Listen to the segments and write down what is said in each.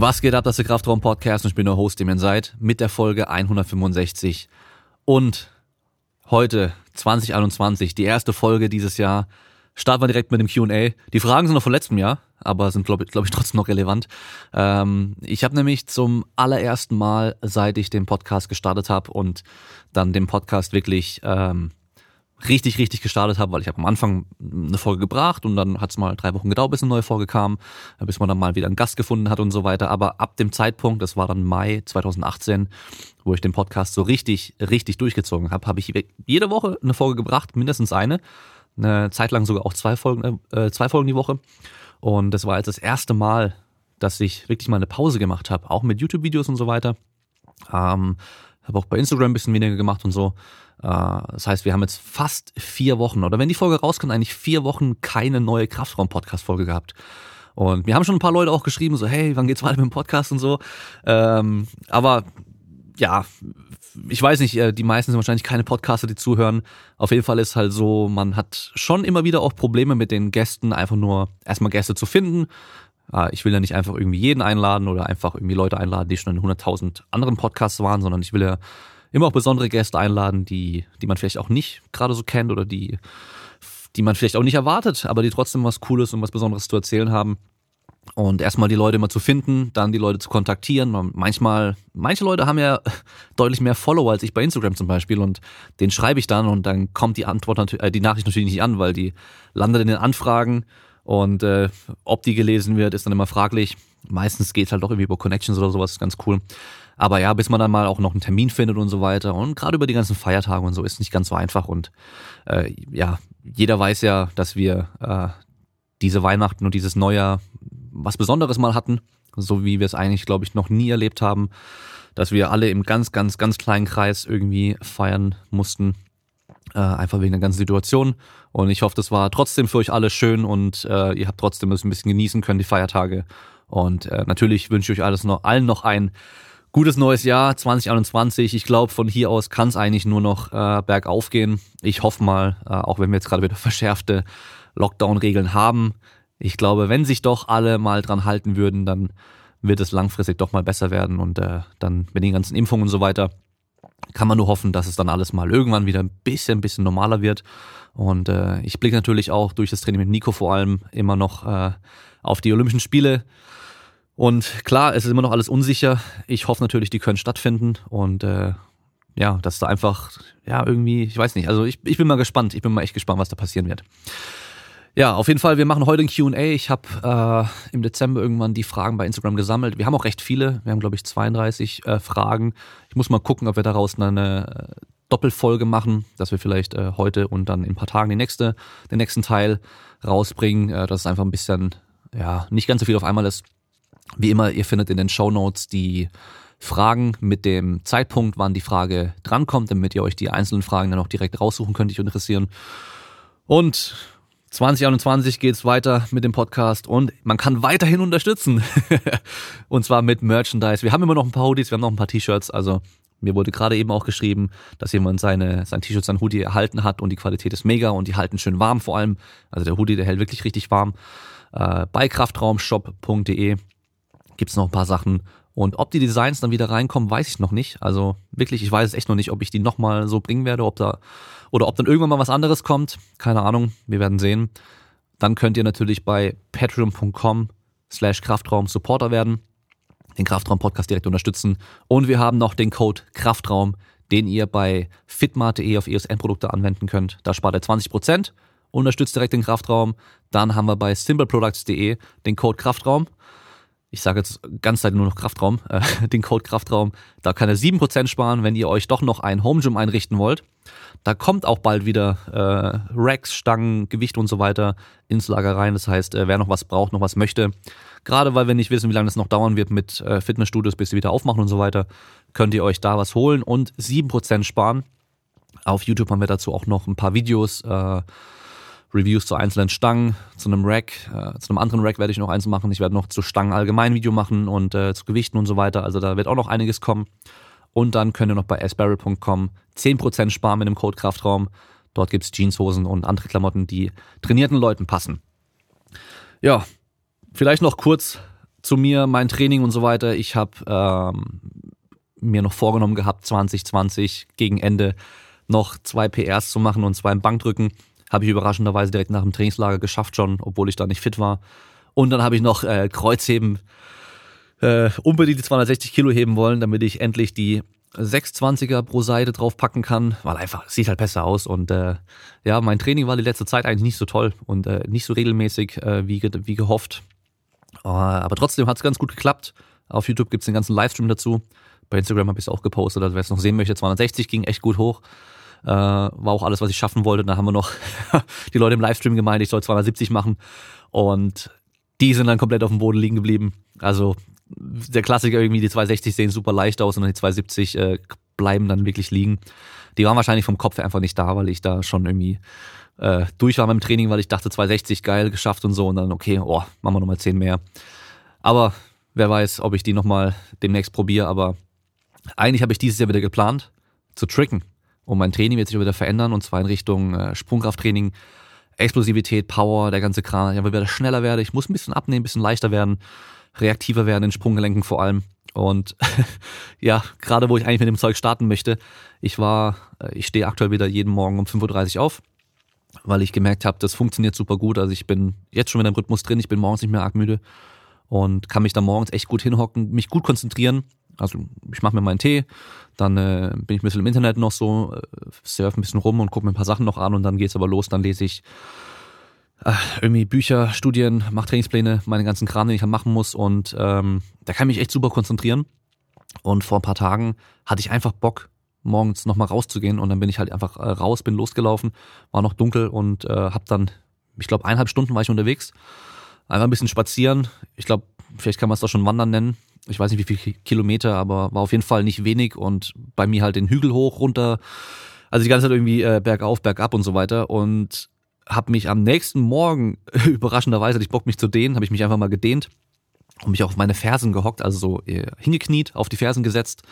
Was geht ab, das ist der Kraftraum Podcast und ich bin der Host, dem ihr seid, mit der Folge 165. Und heute, 2021, die erste Folge dieses Jahr, starten wir direkt mit dem Q&A. Die Fragen sind noch von letztem Jahr, aber sind, glaube glaub ich, trotzdem noch relevant. Ähm, ich habe nämlich zum allerersten Mal, seit ich den Podcast gestartet habe und dann den Podcast wirklich ähm, richtig, richtig gestartet habe, weil ich habe am Anfang eine Folge gebracht und dann hat es mal drei Wochen gedauert, bis eine neue Folge kam, bis man dann mal wieder einen Gast gefunden hat und so weiter. Aber ab dem Zeitpunkt, das war dann Mai 2018, wo ich den Podcast so richtig, richtig durchgezogen habe, habe ich jede Woche eine Folge gebracht, mindestens eine. Eine Zeit lang sogar auch zwei Folgen, äh, zwei Folgen die Woche. Und das war jetzt das erste Mal, dass ich wirklich mal eine Pause gemacht habe, auch mit YouTube-Videos und so weiter. Ähm, habe auch bei Instagram ein bisschen weniger gemacht und so. Äh, das heißt, wir haben jetzt fast vier Wochen, oder wenn die Folge rauskommt, eigentlich vier Wochen keine neue Kraftraum-Podcast-Folge gehabt. Und mir haben schon ein paar Leute auch geschrieben, so, hey, wann geht's weiter mit dem Podcast und so. Ähm, aber ja, ich weiß nicht, äh, die meisten sind wahrscheinlich keine Podcaster, die zuhören. Auf jeden Fall ist halt so, man hat schon immer wieder auch Probleme mit den Gästen, einfach nur erstmal Gäste zu finden. Äh, ich will ja nicht einfach irgendwie jeden einladen oder einfach irgendwie Leute einladen, die schon in 100.000 anderen Podcasts waren, sondern ich will ja immer auch besondere Gäste einladen, die, die man vielleicht auch nicht gerade so kennt oder die, die man vielleicht auch nicht erwartet, aber die trotzdem was Cooles und was Besonderes zu erzählen haben. Und erstmal die Leute immer zu finden, dann die Leute zu kontaktieren. Manchmal, manche Leute haben ja deutlich mehr Follower als ich bei Instagram zum Beispiel und den schreibe ich dann und dann kommt die Antwort natürlich, äh, die Nachricht natürlich nicht an, weil die landet in den Anfragen und äh, ob die gelesen wird, ist dann immer fraglich. Meistens geht es halt doch irgendwie über Connections oder sowas, ist ganz cool. Aber ja, bis man dann mal auch noch einen Termin findet und so weiter. Und gerade über die ganzen Feiertage und so ist nicht ganz so einfach. Und äh, ja, jeder weiß ja, dass wir äh, diese Weihnachten und dieses Neujahr was Besonderes mal hatten. So wie wir es eigentlich, glaube ich, noch nie erlebt haben. Dass wir alle im ganz, ganz, ganz kleinen Kreis irgendwie feiern mussten. Äh, einfach wegen der ganzen Situation. Und ich hoffe, das war trotzdem für euch alle schön und äh, ihr habt trotzdem es ein bisschen genießen können, die Feiertage. Und äh, natürlich wünsche ich euch alles noch, allen noch ein gutes neues Jahr 2021. Ich glaube, von hier aus kann es eigentlich nur noch äh, bergauf gehen. Ich hoffe mal, äh, auch wenn wir jetzt gerade wieder verschärfte Lockdown-Regeln haben. Ich glaube, wenn sich doch alle mal dran halten würden, dann wird es langfristig doch mal besser werden und äh, dann mit den ganzen Impfungen und so weiter kann man nur hoffen, dass es dann alles mal irgendwann wieder ein bisschen, ein bisschen normaler wird. Und äh, ich blicke natürlich auch durch das Training mit Nico vor allem immer noch äh, auf die Olympischen Spiele. Und klar, es ist immer noch alles unsicher. Ich hoffe natürlich, die können stattfinden und äh, ja, dass da einfach, ja, irgendwie, ich weiß nicht, also ich, ich bin mal gespannt, ich bin mal echt gespannt, was da passieren wird. Ja, auf jeden Fall, wir machen heute ein QA. Ich habe äh, im Dezember irgendwann die Fragen bei Instagram gesammelt. Wir haben auch recht viele, wir haben, glaube ich, 32 äh, Fragen. Ich muss mal gucken, ob wir daraus eine äh, Doppelfolge machen, dass wir vielleicht äh, heute und dann in ein paar Tagen die nächste, den nächsten Teil rausbringen, äh, dass es einfach ein bisschen, ja, nicht ganz so viel auf einmal ist. Wie immer, ihr findet in den Show Notes die Fragen mit dem Zeitpunkt, wann die Frage drankommt, damit ihr euch die einzelnen Fragen dann auch direkt raussuchen könnt, die euch interessieren. Und 2021 geht's weiter mit dem Podcast und man kann weiterhin unterstützen. und zwar mit Merchandise. Wir haben immer noch ein paar Hoodies, wir haben noch ein paar T-Shirts. Also mir wurde gerade eben auch geschrieben, dass jemand seine, sein T-Shirt, sein Hoodie erhalten hat und die Qualität ist mega und die halten schön warm vor allem. Also der Hoodie, der hält wirklich richtig warm. Äh, bei kraftraumshop.de gibt's noch ein paar Sachen. Und ob die Designs dann wieder reinkommen, weiß ich noch nicht. Also wirklich, ich weiß es echt noch nicht, ob ich die nochmal so bringen werde, ob da, oder ob dann irgendwann mal was anderes kommt. Keine Ahnung, wir werden sehen. Dann könnt ihr natürlich bei patreon.com slash Kraftraum Supporter werden, den Kraftraum Podcast direkt unterstützen. Und wir haben noch den Code Kraftraum, den ihr bei fitmart.de auf ESN-Produkte anwenden könnt. Da spart ihr 20%, unterstützt direkt den Kraftraum. Dann haben wir bei simpleproducts.de den Code Kraftraum ich sage jetzt ganz Zeit nur noch Kraftraum, äh, den Code Kraftraum, da kann er 7% sparen, wenn ihr euch doch noch ein Home Gym einrichten wollt. Da kommt auch bald wieder äh, Racks, Stangen, Gewicht und so weiter ins Lager rein. Das heißt, äh, wer noch was braucht, noch was möchte, gerade weil wir nicht wissen, wie lange das noch dauern wird mit äh, Fitnessstudios, bis sie wieder aufmachen und so weiter, könnt ihr euch da was holen und 7% sparen. Auf YouTube haben wir dazu auch noch ein paar Videos, äh, Reviews zu einzelnen Stangen, zu einem Rack, äh, zu einem anderen Rack werde ich noch eins machen. Ich werde noch zu Stangen allgemein Video machen und äh, zu Gewichten und so weiter. Also da wird auch noch einiges kommen. Und dann könnt ihr noch bei asbarrel.com 10% sparen mit dem Code Kraftraum. Dort gibt's Jeanshosen und andere Klamotten, die trainierten Leuten passen. Ja, vielleicht noch kurz zu mir, mein Training und so weiter. Ich habe ähm, mir noch vorgenommen gehabt, 2020 gegen Ende noch zwei PRs zu machen und zwei im Bankdrücken. Habe ich überraschenderweise direkt nach dem Trainingslager geschafft schon, obwohl ich da nicht fit war. Und dann habe ich noch äh, Kreuzheben äh, unbedingt die 260 Kilo heben wollen, damit ich endlich die 620er pro Seite drauf packen kann, weil einfach, es sieht halt besser aus und äh, ja, mein Training war die letzte Zeit eigentlich nicht so toll und äh, nicht so regelmäßig äh, wie, wie gehofft. Uh, aber trotzdem hat es ganz gut geklappt. Auf YouTube gibt's den ganzen Livestream dazu. Bei Instagram habe ich es auch gepostet, also wer es noch sehen möchte, 260 ging echt gut hoch. Äh, war auch alles, was ich schaffen wollte. Da haben wir noch die Leute im Livestream gemeint, ich soll 270 machen. Und die sind dann komplett auf dem Boden liegen geblieben. Also der Klassiker irgendwie, die 260 sehen super leicht aus und die 270 äh, bleiben dann wirklich liegen. Die waren wahrscheinlich vom Kopf einfach nicht da, weil ich da schon irgendwie äh, durch war beim Training, weil ich dachte 260 geil geschafft und so und dann okay, oh, machen wir nochmal 10 mehr. Aber wer weiß, ob ich die nochmal demnächst probiere, aber eigentlich habe ich dieses Jahr wieder geplant zu tricken und mein Training wird sich wieder verändern und zwar in Richtung äh, Sprungkrafttraining, Explosivität, Power, der ganze Kran. Ich will wieder schneller werden, ich muss ein bisschen abnehmen, ein bisschen leichter werden reaktiver werden in Sprunggelenken vor allem. Und ja, gerade wo ich eigentlich mit dem Zeug starten möchte, ich war, äh, ich stehe aktuell wieder jeden Morgen um 5.30 Uhr auf, weil ich gemerkt habe, das funktioniert super gut. Also ich bin jetzt schon mit dem Rhythmus drin, ich bin morgens nicht mehr arg müde und kann mich da morgens echt gut hinhocken, mich gut konzentrieren. Also ich mache mir meinen Tee, dann äh, bin ich ein bisschen im Internet noch so, äh, surf ein bisschen rum und gucke mir ein paar Sachen noch an und dann geht's aber los, dann lese ich äh, irgendwie Bücher, Studien, mach Trainingspläne, meine ganzen Kram, den ich machen muss und ähm, da kann ich mich echt super konzentrieren. Und vor ein paar Tagen hatte ich einfach Bock, morgens nochmal rauszugehen und dann bin ich halt einfach äh, raus, bin losgelaufen, war noch dunkel und äh, hab dann, ich glaube, eineinhalb Stunden war ich unterwegs, einfach ein bisschen spazieren. Ich glaube, vielleicht kann man es doch schon Wandern nennen. Ich weiß nicht, wie viele Kilometer, aber war auf jeden Fall nicht wenig und bei mir halt den Hügel hoch, runter, also die ganze Zeit irgendwie äh, bergauf, bergab und so weiter und habe mich am nächsten Morgen, überraschenderweise, hatte ich Bock mich zu dehnen, habe ich mich einfach mal gedehnt und mich auf meine Fersen gehockt, also so äh, hingekniet, auf die Fersen gesetzt.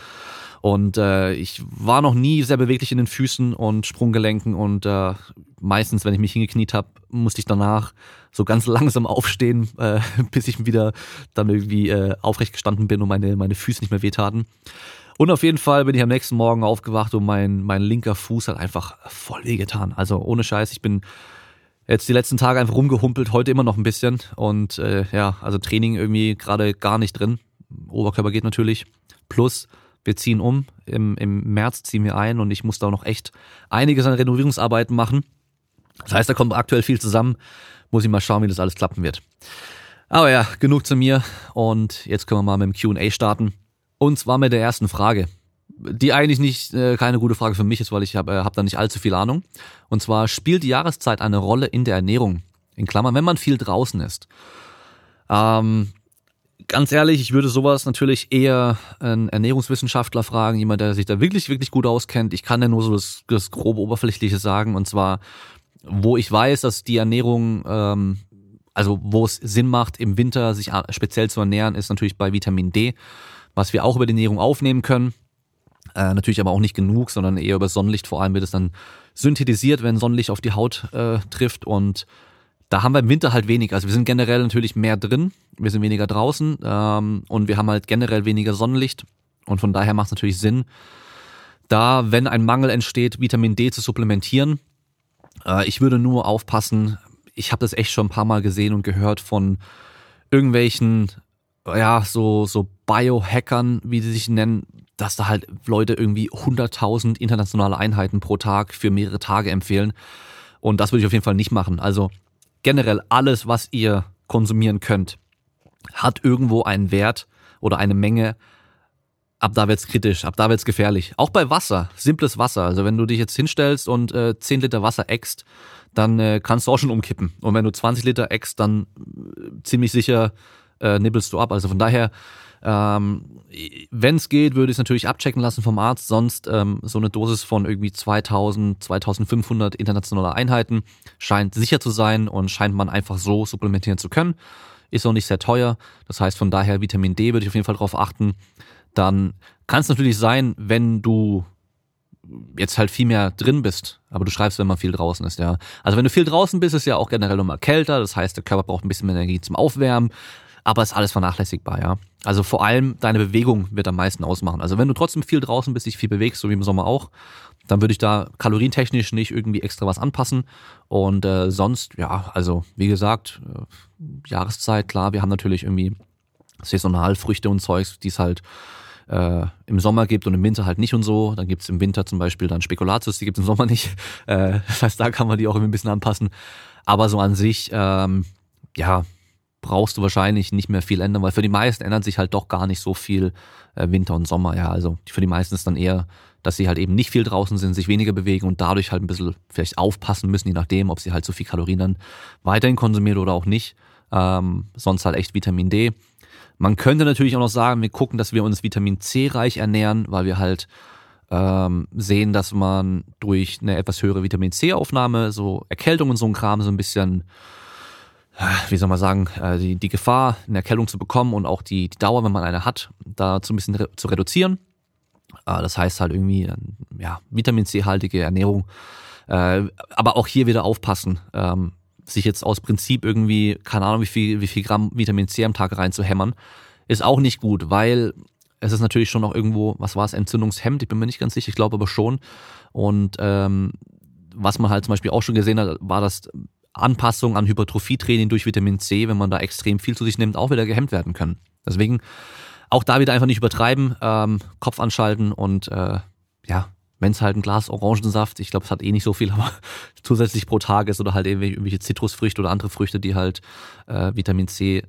Und äh, ich war noch nie sehr beweglich in den Füßen und Sprunggelenken und äh, meistens, wenn ich mich hingekniet habe, musste ich danach so ganz langsam aufstehen, äh, bis ich wieder dann irgendwie äh, aufrecht gestanden bin und meine, meine Füße nicht mehr wehtaten. Und auf jeden Fall bin ich am nächsten Morgen aufgewacht und mein, mein linker Fuß hat einfach voll wehgetan. Also ohne Scheiß, ich bin jetzt die letzten Tage einfach rumgehumpelt, heute immer noch ein bisschen. Und äh, ja, also Training irgendwie gerade gar nicht drin. Oberkörper geht natürlich. Plus, wir ziehen um. Im, Im März ziehen wir ein und ich muss da noch echt einiges an Renovierungsarbeiten machen. Das heißt, da kommt aktuell viel zusammen. Muss ich mal schauen, wie das alles klappen wird. Aber ja, genug zu mir. Und jetzt können wir mal mit dem QA starten. Und zwar mit der ersten Frage die eigentlich nicht äh, keine gute Frage für mich ist, weil ich habe äh, hab da nicht allzu viel Ahnung. Und zwar spielt die Jahreszeit eine Rolle in der Ernährung. In Klammern, wenn man viel draußen ist. Ähm, ganz ehrlich, ich würde sowas natürlich eher einen Ernährungswissenschaftler fragen, jemand, der sich da wirklich, wirklich gut auskennt. Ich kann ja nur so das, das grobe Oberflächliche sagen. Und zwar, wo ich weiß, dass die Ernährung, ähm, also wo es Sinn macht, im Winter sich speziell zu ernähren, ist natürlich bei Vitamin D, was wir auch über die Ernährung aufnehmen können. Äh, natürlich aber auch nicht genug, sondern eher über Sonnenlicht vor allem wird es dann synthetisiert, wenn Sonnenlicht auf die Haut äh, trifft und da haben wir im Winter halt wenig. Also wir sind generell natürlich mehr drin, wir sind weniger draußen ähm, und wir haben halt generell weniger Sonnenlicht und von daher macht es natürlich Sinn, da, wenn ein Mangel entsteht, Vitamin D zu supplementieren. Äh, ich würde nur aufpassen, ich habe das echt schon ein paar Mal gesehen und gehört von irgendwelchen, ja, so, so Biohackern, wie sie sich nennen, dass da halt Leute irgendwie 100.000 internationale Einheiten pro Tag für mehrere Tage empfehlen. Und das würde ich auf jeden Fall nicht machen. Also generell alles, was ihr konsumieren könnt, hat irgendwo einen Wert oder eine Menge. Ab da wird's kritisch, ab da wird's gefährlich. Auch bei Wasser, simples Wasser. Also wenn du dich jetzt hinstellst und äh, 10 Liter Wasser eckst, dann äh, kannst du auch schon umkippen. Und wenn du 20 Liter eckst, dann äh, ziemlich sicher äh, nibbelst du ab. Also von daher ähm, Wenn es geht, würde ich es natürlich abchecken lassen vom Arzt. Sonst ähm, so eine Dosis von irgendwie 2000, 2500 internationaler Einheiten scheint sicher zu sein und scheint man einfach so supplementieren zu können. Ist auch nicht sehr teuer. Das heißt, von daher Vitamin D würde ich auf jeden Fall drauf achten. Dann kann es natürlich sein, wenn du jetzt halt viel mehr drin bist, aber du schreibst, wenn man viel draußen ist, ja. Also wenn du viel draußen bist, ist ja auch generell immer kälter, das heißt, der Körper braucht ein bisschen mehr Energie zum Aufwärmen. Aber ist alles vernachlässigbar, ja. Also vor allem deine Bewegung wird am meisten ausmachen. Also wenn du trotzdem viel draußen bist, dich viel bewegst, so wie im Sommer auch, dann würde ich da kalorientechnisch nicht irgendwie extra was anpassen. Und äh, sonst, ja, also wie gesagt, äh, Jahreszeit, klar, wir haben natürlich irgendwie Saisonalfrüchte und Zeugs, die es halt äh, im Sommer gibt und im Winter halt nicht und so. Dann gibt's im Winter zum Beispiel dann Spekulatius, die gibt's im Sommer nicht. Äh, das heißt, da kann man die auch irgendwie ein bisschen anpassen. Aber so an sich, ähm, ja, brauchst du wahrscheinlich nicht mehr viel ändern, weil für die meisten ändert sich halt doch gar nicht so viel äh, Winter und Sommer. Ja, also für die meisten ist dann eher, dass sie halt eben nicht viel draußen sind, sich weniger bewegen und dadurch halt ein bisschen vielleicht aufpassen müssen, je nachdem, ob sie halt so viel Kalorien dann weiterhin konsumieren oder auch nicht. Ähm, sonst halt echt Vitamin D. Man könnte natürlich auch noch sagen, wir gucken, dass wir uns Vitamin C reich ernähren, weil wir halt ähm, sehen, dass man durch eine etwas höhere Vitamin C-Aufnahme so Erkältung und so ein Kram so ein bisschen wie soll man sagen, äh, die, die Gefahr, eine Erkältung zu bekommen und auch die, die Dauer, wenn man eine hat, da zu ein bisschen re zu reduzieren. Äh, das heißt halt irgendwie, ja, Vitamin C-haltige Ernährung. Äh, aber auch hier wieder aufpassen, ähm, sich jetzt aus Prinzip irgendwie, keine Ahnung, wie viel, wie viel Gramm Vitamin C am Tag reinzuhämmern, ist auch nicht gut, weil es ist natürlich schon noch irgendwo, was war es, Entzündungshemd, ich bin mir nicht ganz sicher, ich glaube aber schon. Und ähm, was man halt zum Beispiel auch schon gesehen hat, war, dass Anpassung an Hypertrophietraining durch Vitamin C, wenn man da extrem viel zu sich nimmt, auch wieder gehemmt werden können. Deswegen auch da wieder einfach nicht übertreiben, ähm, Kopf anschalten und äh, ja, wenn es halt ein Glas Orangensaft, ich glaube, es hat eh nicht so viel, aber zusätzlich pro Tag ist oder halt irgendwelche Zitrusfrüchte oder andere Früchte, die halt äh, Vitamin C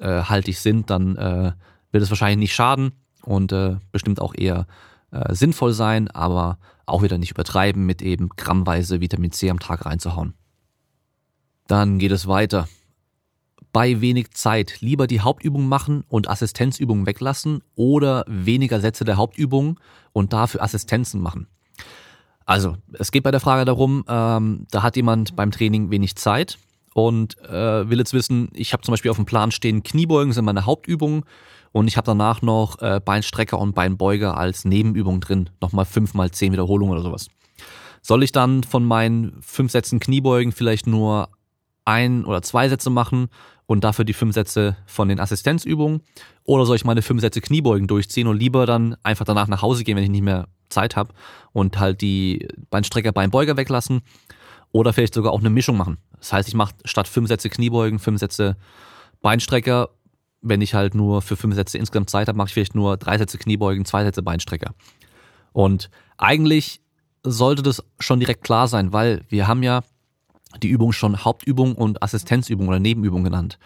äh, haltig sind, dann äh, wird es wahrscheinlich nicht schaden und äh, bestimmt auch eher äh, sinnvoll sein, aber auch wieder nicht übertreiben mit eben grammweise Vitamin C am Tag reinzuhauen. Dann geht es weiter. Bei wenig Zeit lieber die Hauptübung machen und Assistenzübungen weglassen oder weniger Sätze der Hauptübung und dafür Assistenzen machen. Also, es geht bei der Frage darum, ähm, da hat jemand beim Training wenig Zeit und äh, will jetzt wissen, ich habe zum Beispiel auf dem Plan stehen, Kniebeugen sind meine Hauptübungen und ich habe danach noch äh, Beinstrecker und Beinbeuger als Nebenübung drin, nochmal fünf mal zehn Wiederholungen oder sowas. Soll ich dann von meinen fünf Sätzen Kniebeugen vielleicht nur ein oder zwei Sätze machen und dafür die fünf Sätze von den Assistenzübungen? Oder soll ich meine fünf Sätze Kniebeugen durchziehen und lieber dann einfach danach nach Hause gehen, wenn ich nicht mehr Zeit habe und halt die Beinstrecker, Beinbeuger weglassen? Oder vielleicht sogar auch eine Mischung machen. Das heißt, ich mache statt fünf Sätze Kniebeugen, fünf Sätze Beinstrecker. Wenn ich halt nur für fünf Sätze insgesamt Zeit habe, mache ich vielleicht nur drei Sätze Kniebeugen, zwei Sätze Beinstrecker. Und eigentlich sollte das schon direkt klar sein, weil wir haben ja die Übung schon Hauptübung und Assistenzübung oder Nebenübung genannt.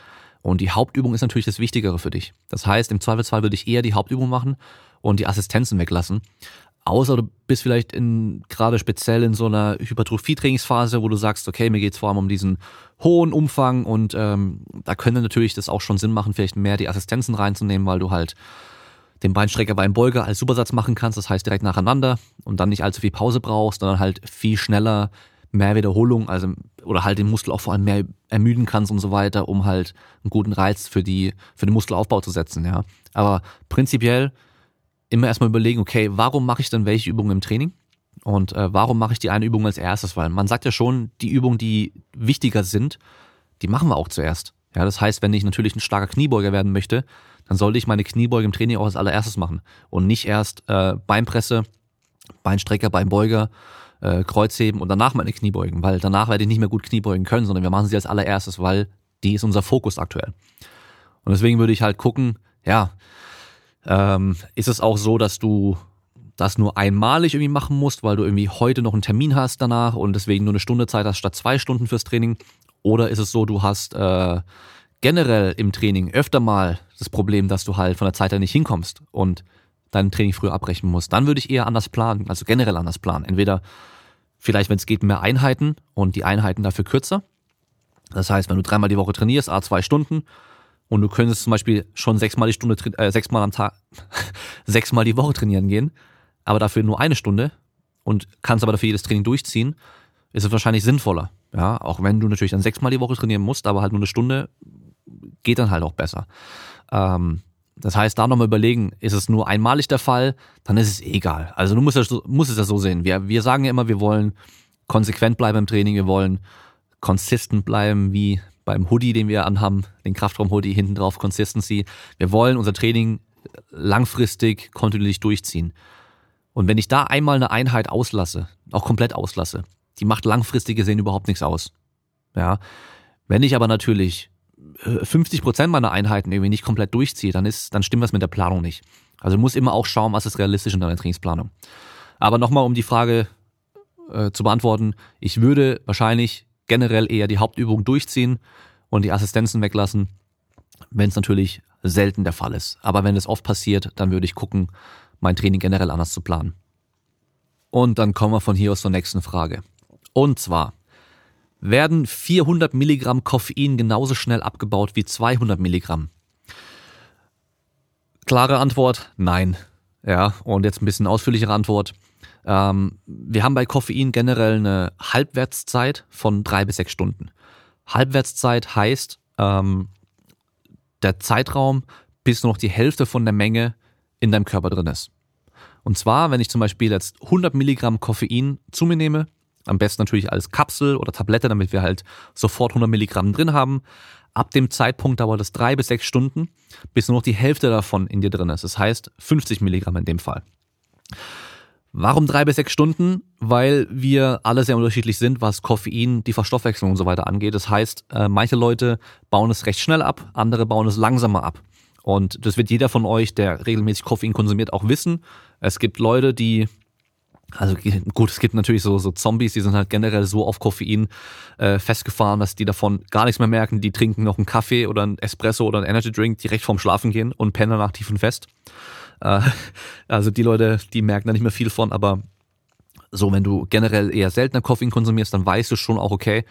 Und die Hauptübung ist natürlich das Wichtigere für dich. Das heißt, im Zweifelsfall würde ich eher die Hauptübung machen und die Assistenzen weglassen. Außer du bist vielleicht in, gerade speziell in so einer Hypertrophie-Trainingsphase, wo du sagst, okay, mir geht's vor allem um diesen hohen Umfang und ähm, da könnte natürlich das auch schon Sinn machen, vielleicht mehr die Assistenzen reinzunehmen, weil du halt den Beinstrecker beim Beuger als Supersatz machen kannst, das heißt direkt nacheinander und dann nicht allzu viel Pause brauchst, sondern halt viel schneller mehr Wiederholung, also oder halt den Muskel auch vor allem mehr ermüden kannst und so weiter, um halt einen guten Reiz für die für den Muskelaufbau zu setzen, ja. Aber prinzipiell immer erstmal überlegen, okay, warum mache ich dann welche Übungen im Training? Und äh, warum mache ich die eine Übung als erstes? Weil man sagt ja schon, die Übungen, die wichtiger sind, die machen wir auch zuerst. Ja, das heißt, wenn ich natürlich ein starker Kniebeuger werden möchte, dann sollte ich meine Kniebeuge im Training auch als allererstes machen und nicht erst äh, Beinpresse, Beinstrecker, Beinbeuger äh, Kreuzheben und danach meine Kniebeugen, weil danach werde ich nicht mehr gut Kniebeugen können, sondern wir machen sie als allererstes, weil die ist unser Fokus aktuell. Und deswegen würde ich halt gucken, ja, ähm, ist es auch so, dass du das nur einmalig irgendwie machen musst, weil du irgendwie heute noch einen Termin hast danach und deswegen nur eine Stunde Zeit hast statt zwei Stunden fürs Training? Oder ist es so, du hast äh, generell im Training öfter mal das Problem, dass du halt von der Zeit her nicht hinkommst und dein Training früher abbrechen musst, dann würde ich eher anders planen, also generell anders planen. Entweder vielleicht, wenn es geht, mehr Einheiten und die Einheiten dafür kürzer. Das heißt, wenn du dreimal die Woche trainierst, a zwei Stunden, und du könntest zum Beispiel schon sechsmal die Stunde, äh, sechsmal am Tag, sechsmal die Woche trainieren gehen, aber dafür nur eine Stunde und kannst aber dafür jedes Training durchziehen, ist es wahrscheinlich sinnvoller. Ja, auch wenn du natürlich dann sechsmal die Woche trainieren musst, aber halt nur eine Stunde, geht dann halt auch besser. Ähm, das heißt, da nochmal überlegen, ist es nur einmalig der Fall, dann ist es egal. Also du musst, musst es ja so sehen. Wir, wir sagen ja immer, wir wollen konsequent bleiben im Training, wir wollen consistent bleiben, wie beim Hoodie, den wir anhaben, den Kraftraum-Hoodie, hinten drauf Consistency. Wir wollen unser Training langfristig kontinuierlich durchziehen. Und wenn ich da einmal eine Einheit auslasse, auch komplett auslasse, die macht langfristig gesehen überhaupt nichts aus. Ja. Wenn ich aber natürlich 50 äh, Prozent meiner Einheiten irgendwie nicht komplett durchziehe, dann ist, dann stimmt was mit der Planung nicht. Also du musst immer auch schauen, was ist realistisch in deiner Trainingsplanung. Aber nochmal, um die Frage äh, zu beantworten, ich würde wahrscheinlich generell eher die Hauptübung durchziehen und die Assistenzen weglassen, wenn es natürlich selten der Fall ist. Aber wenn es oft passiert, dann würde ich gucken, mein Training generell anders zu planen. Und dann kommen wir von hier aus zur nächsten Frage. Und zwar, werden 400 Milligramm Koffein genauso schnell abgebaut wie 200 Milligramm? Klare Antwort, nein. Ja, und jetzt ein bisschen ausführlichere Antwort. Ähm, wir haben bei Koffein generell eine Halbwertszeit von drei bis sechs Stunden. Halbwertszeit heißt ähm, der Zeitraum, bis nur noch die Hälfte von der Menge in deinem Körper drin ist. Und zwar, wenn ich zum Beispiel jetzt 100 Milligramm Koffein zu mir nehme, am besten natürlich als Kapsel oder Tablette, damit wir halt sofort 100 Milligramm drin haben. Ab dem Zeitpunkt dauert es drei bis sechs Stunden, bis nur noch die Hälfte davon in dir drin ist. Das heißt 50 Milligramm in dem Fall. Warum drei bis sechs Stunden? Weil wir alle sehr unterschiedlich sind, was Koffein, die Verstoffwechslung und so weiter angeht. Das heißt, äh, manche Leute bauen es recht schnell ab, andere bauen es langsamer ab. Und das wird jeder von euch, der regelmäßig Koffein konsumiert, auch wissen. Es gibt Leute, die also gut, es gibt natürlich so, so Zombies, die sind halt generell so auf Koffein äh, festgefahren, dass die davon gar nichts mehr merken. Die trinken noch einen Kaffee oder einen Espresso oder einen Energy Drink direkt vorm Schlafen gehen und pennen danach tief und fest. Äh, also die Leute, die merken da nicht mehr viel von, aber so, wenn du generell eher seltener Koffein konsumierst, dann weißt du schon auch, okay,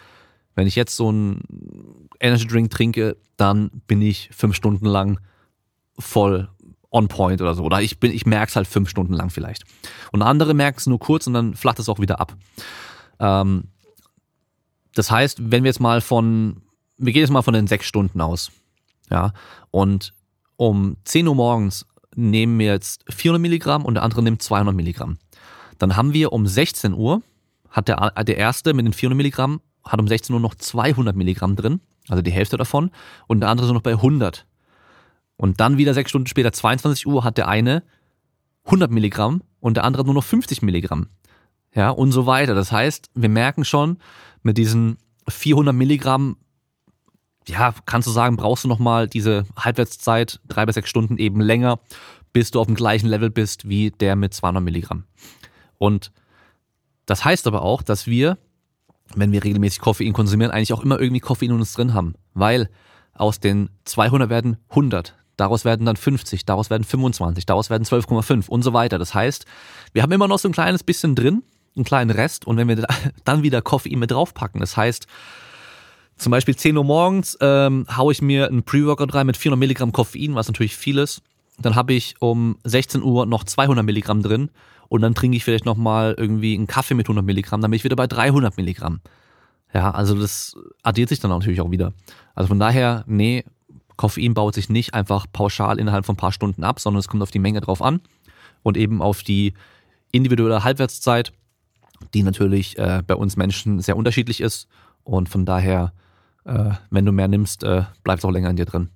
wenn ich jetzt so einen Energy Drink trinke, dann bin ich fünf Stunden lang voll on point oder so. Oder ich bin, ich merke es halt fünf Stunden lang vielleicht. Und andere merken es nur kurz und dann flacht es auch wieder ab. Ähm, das heißt, wenn wir jetzt mal von, wir gehen jetzt mal von den sechs Stunden aus. Ja. Und um 10 Uhr morgens nehmen wir jetzt 400 Milligramm und der andere nimmt 200 Milligramm. Dann haben wir um 16 Uhr, hat der, der erste mit den 400 Milligramm, hat um 16 Uhr noch 200 Milligramm drin, also die Hälfte davon, und der andere ist noch bei 100. Und dann wieder sechs Stunden später, 22 Uhr, hat der eine 100 Milligramm und der andere nur noch 50 Milligramm. Ja, und so weiter. Das heißt, wir merken schon, mit diesen 400 Milligramm, ja, kannst du sagen, brauchst du nochmal diese Halbwertszeit, drei bis sechs Stunden eben länger, bis du auf dem gleichen Level bist wie der mit 200 Milligramm. Und das heißt aber auch, dass wir, wenn wir regelmäßig Koffein konsumieren, eigentlich auch immer irgendwie Koffein in uns drin haben. Weil aus den 200 werden 100, daraus werden dann 50, daraus werden 25, daraus werden 12,5 und so weiter. Das heißt, wir haben immer noch so ein kleines bisschen drin, einen kleinen Rest und wenn wir dann wieder Koffein mit draufpacken, das heißt, zum Beispiel 10 Uhr morgens ähm, haue ich mir einen Pre-Workout rein mit 400 Milligramm Koffein, was natürlich viel ist. Dann habe ich um 16 Uhr noch 200 Milligramm drin und dann trinke ich vielleicht nochmal irgendwie einen Kaffee mit 100 Milligramm, dann bin ich wieder bei 300 Milligramm. Ja, also das addiert sich dann natürlich auch wieder. Also von daher, nee, Koffein baut sich nicht einfach pauschal innerhalb von ein paar Stunden ab, sondern es kommt auf die Menge drauf an und eben auf die individuelle Halbwertszeit, die natürlich äh, bei uns Menschen sehr unterschiedlich ist. Und von daher, äh, wenn du mehr nimmst, äh, bleibt auch länger in dir drin.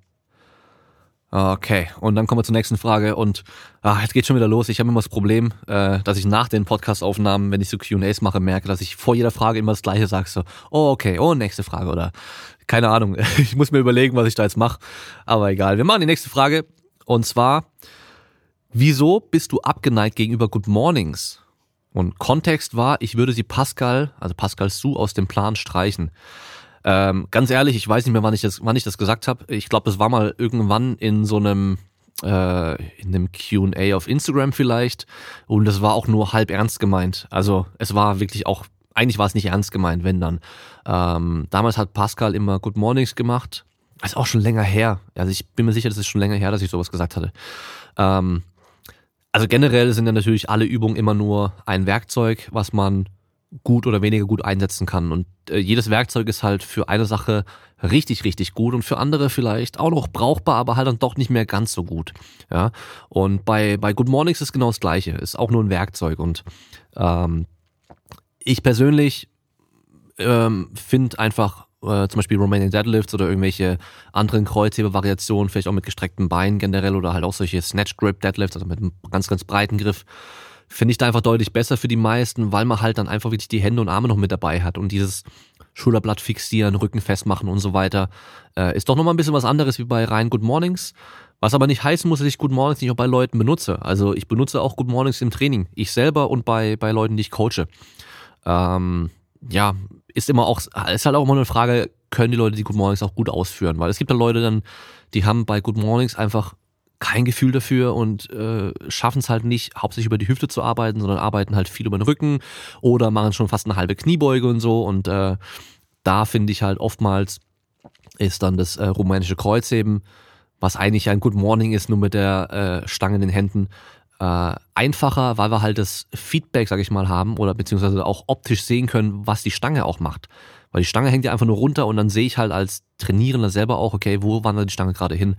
Okay, und dann kommen wir zur nächsten Frage und ah, jetzt geht schon wieder los. Ich habe immer das Problem, äh, dass ich nach den Podcast-Aufnahmen, wenn ich so Q&As mache, merke, dass ich vor jeder Frage immer das Gleiche sage, so, oh okay, oh nächste Frage oder keine Ahnung. Ich muss mir überlegen, was ich da jetzt mache, aber egal. Wir machen die nächste Frage und zwar, wieso bist du abgeneigt gegenüber Good Mornings? Und Kontext war, ich würde sie Pascal, also Pascal Su aus dem Plan streichen. Ähm, ganz ehrlich, ich weiß nicht mehr, wann ich das, wann ich das gesagt habe. Ich glaube, es war mal irgendwann in so einem äh, in einem Q&A auf Instagram vielleicht und das war auch nur halb ernst gemeint. Also es war wirklich auch, eigentlich war es nicht ernst gemeint, wenn dann. Ähm, damals hat Pascal immer Good Mornings gemacht. Das ist auch schon länger her. Also ich bin mir sicher, das ist schon länger her, dass ich sowas gesagt hatte. Ähm, also generell sind ja natürlich alle Übungen immer nur ein Werkzeug, was man gut oder weniger gut einsetzen kann. Und äh, jedes Werkzeug ist halt für eine Sache richtig, richtig gut und für andere vielleicht auch noch brauchbar, aber halt dann doch nicht mehr ganz so gut. Ja. Und bei, bei Good Mornings ist genau das Gleiche, ist auch nur ein Werkzeug. Und ähm, ich persönlich ähm, finde einfach äh, zum Beispiel Romanian Deadlifts oder irgendwelche anderen Kreuzhebe-Variationen, vielleicht auch mit gestreckten Beinen generell oder halt auch solche Snatch Grip Deadlifts, also mit einem ganz, ganz breiten Griff, finde ich da einfach deutlich besser für die meisten, weil man halt dann einfach wirklich die Hände und Arme noch mit dabei hat und dieses Schulterblatt fixieren, Rücken festmachen und so weiter, äh, ist doch nochmal ein bisschen was anderes wie bei rein Good Mornings. Was aber nicht heißen muss, dass ich Good Mornings nicht auch bei Leuten benutze. Also ich benutze auch Good Mornings im Training. Ich selber und bei, bei Leuten, die ich coache. Ähm, ja, ist immer auch, ist halt auch immer eine Frage, können die Leute die Good Mornings auch gut ausführen? Weil es gibt da Leute dann, die haben bei Good Mornings einfach kein Gefühl dafür und äh, schaffen es halt nicht, hauptsächlich über die Hüfte zu arbeiten, sondern arbeiten halt viel über den Rücken oder machen schon fast eine halbe Kniebeuge und so. Und äh, da finde ich halt oftmals ist dann das äh, rumänische Kreuzheben, was eigentlich ein Good Morning ist, nur mit der äh, Stange in den Händen, äh, einfacher, weil wir halt das Feedback, sag ich mal, haben oder beziehungsweise auch optisch sehen können, was die Stange auch macht. Weil die Stange hängt ja einfach nur runter und dann sehe ich halt als Trainierender selber auch, okay, wo wandert die Stange gerade hin?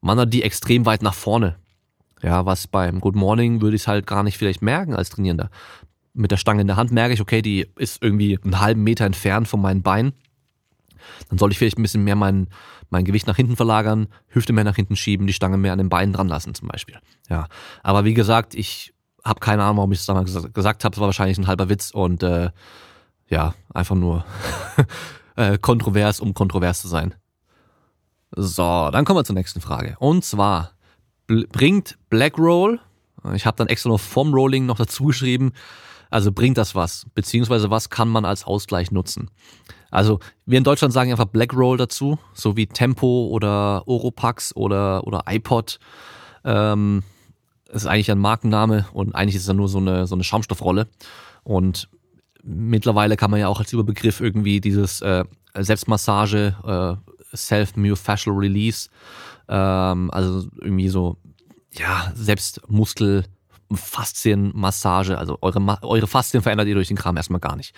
Wandert die extrem weit nach vorne? Ja, was beim Good Morning würde ich es halt gar nicht vielleicht merken als Trainierender. Mit der Stange in der Hand merke ich, okay, die ist irgendwie einen halben Meter entfernt von meinen Beinen. Dann soll ich vielleicht ein bisschen mehr mein, mein Gewicht nach hinten verlagern, Hüfte mehr nach hinten schieben, die Stange mehr an den Beinen dran lassen zum Beispiel. Ja, aber wie gesagt, ich habe keine Ahnung, warum ich es damals gesagt habe. Es war wahrscheinlich ein halber Witz und äh, ja, einfach nur äh, kontrovers, um kontrovers zu sein. So, dann kommen wir zur nächsten Frage. Und zwar bringt Black Roll, ich habe dann extra noch vom Rolling noch dazu geschrieben, also bringt das was? Beziehungsweise was kann man als Ausgleich nutzen? Also wir in Deutschland sagen einfach Black Roll dazu, so wie Tempo oder Oropax oder, oder iPod. Ähm, ist eigentlich ein Markenname und eigentlich ist es ja nur so eine, so eine Schaumstoffrolle. Und mittlerweile kann man ja auch als Überbegriff irgendwie dieses äh, Selbstmassage, äh, Self-Myofascial Release, ähm, also irgendwie so, ja, Selbstmuskel, Faszienmassage, also eure, eure Faszien verändert ihr durch den Kram erstmal gar nicht.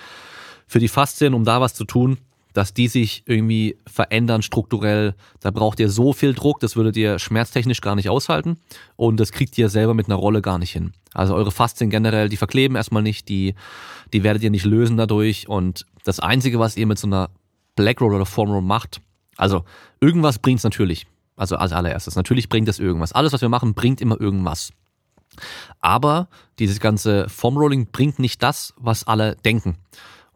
Für die Faszien, um da was zu tun, dass die sich irgendwie verändern strukturell, da braucht ihr so viel Druck, das würdet ihr schmerztechnisch gar nicht aushalten und das kriegt ihr selber mit einer Rolle gar nicht hin. Also eure Faszien generell, die verkleben erstmal nicht, die, die werdet ihr nicht lösen dadurch und das Einzige, was ihr mit so einer Black Roll oder Foam Roll macht, also irgendwas bringt's natürlich. Also als allererstes. Natürlich bringt das irgendwas. Alles, was wir machen, bringt immer irgendwas. Aber dieses ganze Foam Rolling bringt nicht das, was alle denken.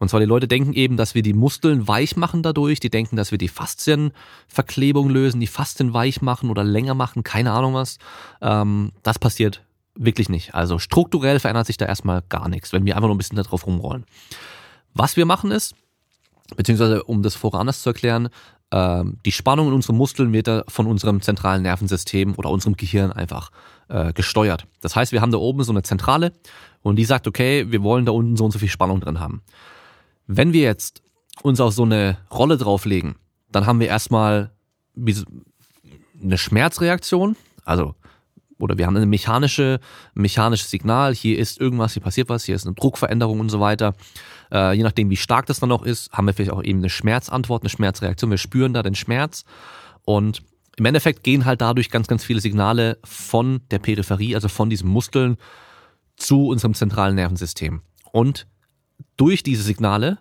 Und zwar die Leute denken eben, dass wir die Muskeln weich machen dadurch. Die denken, dass wir die Faszienverklebung lösen, die Faszien weich machen oder länger machen, keine Ahnung was. Ähm, das passiert wirklich nicht. Also strukturell verändert sich da erstmal gar nichts, wenn wir einfach nur ein bisschen darauf rumrollen. Was wir machen ist, beziehungsweise um das vorher anders zu erklären, die Spannung in unseren Muskeln wird von unserem zentralen Nervensystem oder unserem Gehirn einfach äh, gesteuert. Das heißt, wir haben da oben so eine Zentrale und die sagt, okay, wir wollen da unten so und so viel Spannung drin haben. Wenn wir jetzt uns auf so eine Rolle drauflegen, dann haben wir erstmal eine Schmerzreaktion, also oder wir haben eine mechanische, mechanisches Signal, hier ist irgendwas, hier passiert was, hier ist eine Druckveränderung und so weiter. Äh, je nachdem, wie stark das dann noch ist, haben wir vielleicht auch eben eine Schmerzantwort, eine Schmerzreaktion. Wir spüren da den Schmerz und im Endeffekt gehen halt dadurch ganz, ganz viele Signale von der Peripherie, also von diesen Muskeln, zu unserem zentralen Nervensystem. Und durch diese Signale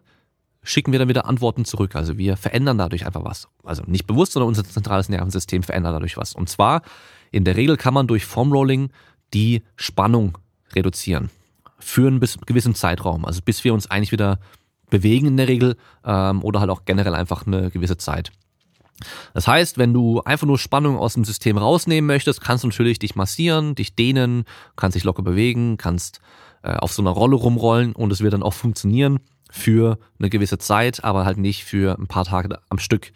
schicken wir dann wieder Antworten zurück. Also wir verändern dadurch einfach was. Also nicht bewusst, sondern unser zentrales Nervensystem verändert dadurch was. Und zwar, in der Regel kann man durch Formrolling die Spannung reduzieren. Für einen gewissen Zeitraum. Also bis wir uns eigentlich wieder bewegen in der Regel ähm, oder halt auch generell einfach eine gewisse Zeit. Das heißt, wenn du einfach nur Spannung aus dem System rausnehmen möchtest, kannst du natürlich dich massieren, dich dehnen, kannst dich locker bewegen, kannst äh, auf so einer Rolle rumrollen und es wird dann auch funktionieren für eine gewisse Zeit, aber halt nicht für ein paar Tage am Stück.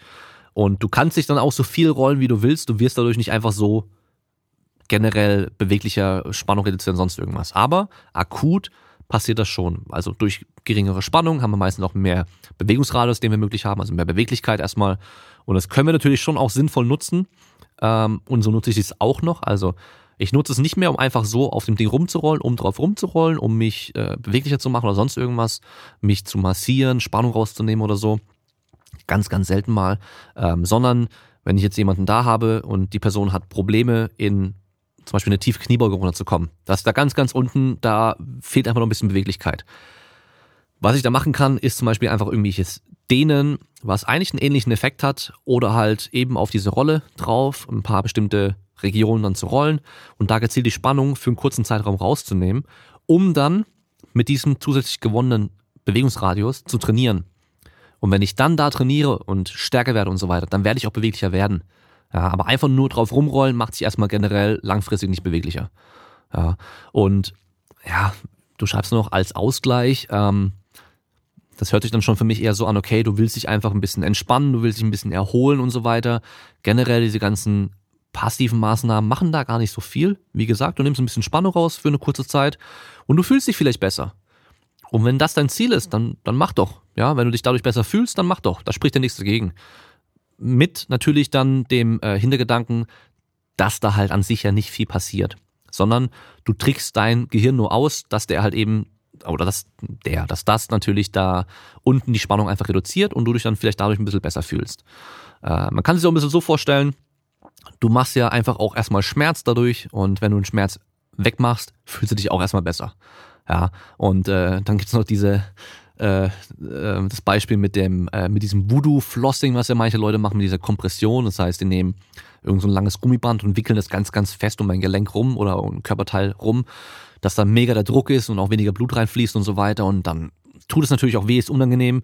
Und du kannst dich dann auch so viel rollen, wie du willst. Du wirst dadurch nicht einfach so generell beweglicher Spannung reduzieren, sonst irgendwas. Aber akut passiert das schon. Also durch geringere Spannung haben wir meistens noch mehr Bewegungsradius, den wir möglich haben, also mehr Beweglichkeit erstmal. Und das können wir natürlich schon auch sinnvoll nutzen. Ähm, und so nutze ich es auch noch. Also ich nutze es nicht mehr, um einfach so auf dem Ding rumzurollen, um drauf rumzurollen, um mich äh, beweglicher zu machen oder sonst irgendwas, mich zu massieren, Spannung rauszunehmen oder so. Ganz, ganz selten mal. Ähm, sondern wenn ich jetzt jemanden da habe und die Person hat Probleme in zum Beispiel eine tiefe Kniebeuge runterzukommen, dass da ganz, ganz unten, da fehlt einfach noch ein bisschen Beweglichkeit. Was ich da machen kann, ist zum Beispiel einfach irgendwelches dehnen, was eigentlich einen ähnlichen Effekt hat, oder halt eben auf diese Rolle drauf, ein paar bestimmte Regionen dann zu rollen und da gezielt die Spannung für einen kurzen Zeitraum rauszunehmen, um dann mit diesem zusätzlich gewonnenen Bewegungsradius zu trainieren. Und wenn ich dann da trainiere und stärker werde und so weiter, dann werde ich auch beweglicher werden. Ja, aber einfach nur drauf rumrollen macht sich erstmal generell langfristig nicht beweglicher. Ja, und ja, du schreibst noch als Ausgleich, ähm, das hört sich dann schon für mich eher so an, okay, du willst dich einfach ein bisschen entspannen, du willst dich ein bisschen erholen und so weiter. Generell diese ganzen passiven Maßnahmen machen da gar nicht so viel. Wie gesagt, du nimmst ein bisschen Spannung raus für eine kurze Zeit und du fühlst dich vielleicht besser. Und wenn das dein Ziel ist, dann, dann mach doch. Ja, wenn du dich dadurch besser fühlst, dann mach doch. Da spricht ja nichts dagegen. Mit natürlich dann dem äh, Hintergedanken, dass da halt an sich ja nicht viel passiert, sondern du trickst dein Gehirn nur aus, dass der halt eben oder dass der, dass das natürlich da unten die Spannung einfach reduziert und du dich dann vielleicht dadurch ein bisschen besser fühlst. Äh, man kann sich auch ein bisschen so vorstellen, du machst ja einfach auch erstmal Schmerz dadurch und wenn du den Schmerz wegmachst, fühlst du dich auch erstmal besser. Ja, und äh, dann gibt's noch diese äh, äh, das Beispiel mit dem äh, mit diesem Voodoo-Flossing, was ja manche Leute machen, mit dieser Kompression. Das heißt, die nehmen irgend so ein langes Gummiband und wickeln das ganz, ganz fest um ein Gelenk rum oder um ein Körperteil rum dass da mega der Druck ist und auch weniger Blut reinfließt und so weiter. Und dann tut es natürlich auch weh, ist unangenehm.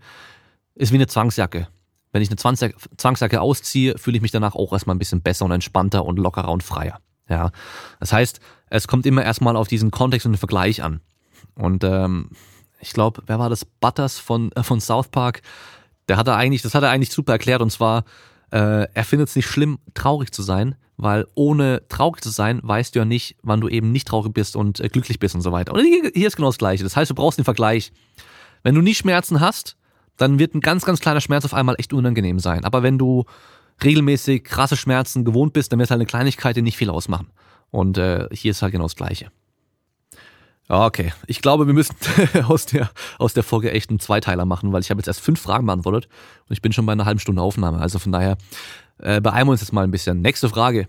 Ist wie eine Zwangsjacke. Wenn ich eine Zwangsjacke ausziehe, fühle ich mich danach auch erstmal ein bisschen besser und entspannter und lockerer und freier. Ja, das heißt, es kommt immer erstmal auf diesen Kontext und den Vergleich an. Und ähm, ich glaube, wer war das? Butters von äh, von South Park. Der hat er eigentlich, das hat er eigentlich super erklärt. Und zwar, äh, er findet es nicht schlimm, traurig zu sein, weil ohne traurig zu sein, weißt du ja nicht, wann du eben nicht traurig bist und äh, glücklich bist und so weiter. Und hier, hier ist genau das Gleiche. Das heißt, du brauchst den Vergleich. Wenn du nie Schmerzen hast, dann wird ein ganz, ganz kleiner Schmerz auf einmal echt unangenehm sein. Aber wenn du regelmäßig krasse Schmerzen gewohnt bist, dann wird halt eine Kleinigkeit dir nicht viel ausmachen. Und äh, hier ist halt genau das Gleiche. Okay, ich glaube, wir müssen aus der, aus der Folge echt einen Zweiteiler machen, weil ich habe jetzt erst fünf Fragen beantwortet und ich bin schon bei einer halben Stunde Aufnahme. Also von daher äh, beeilen wir uns jetzt mal ein bisschen. Nächste Frage.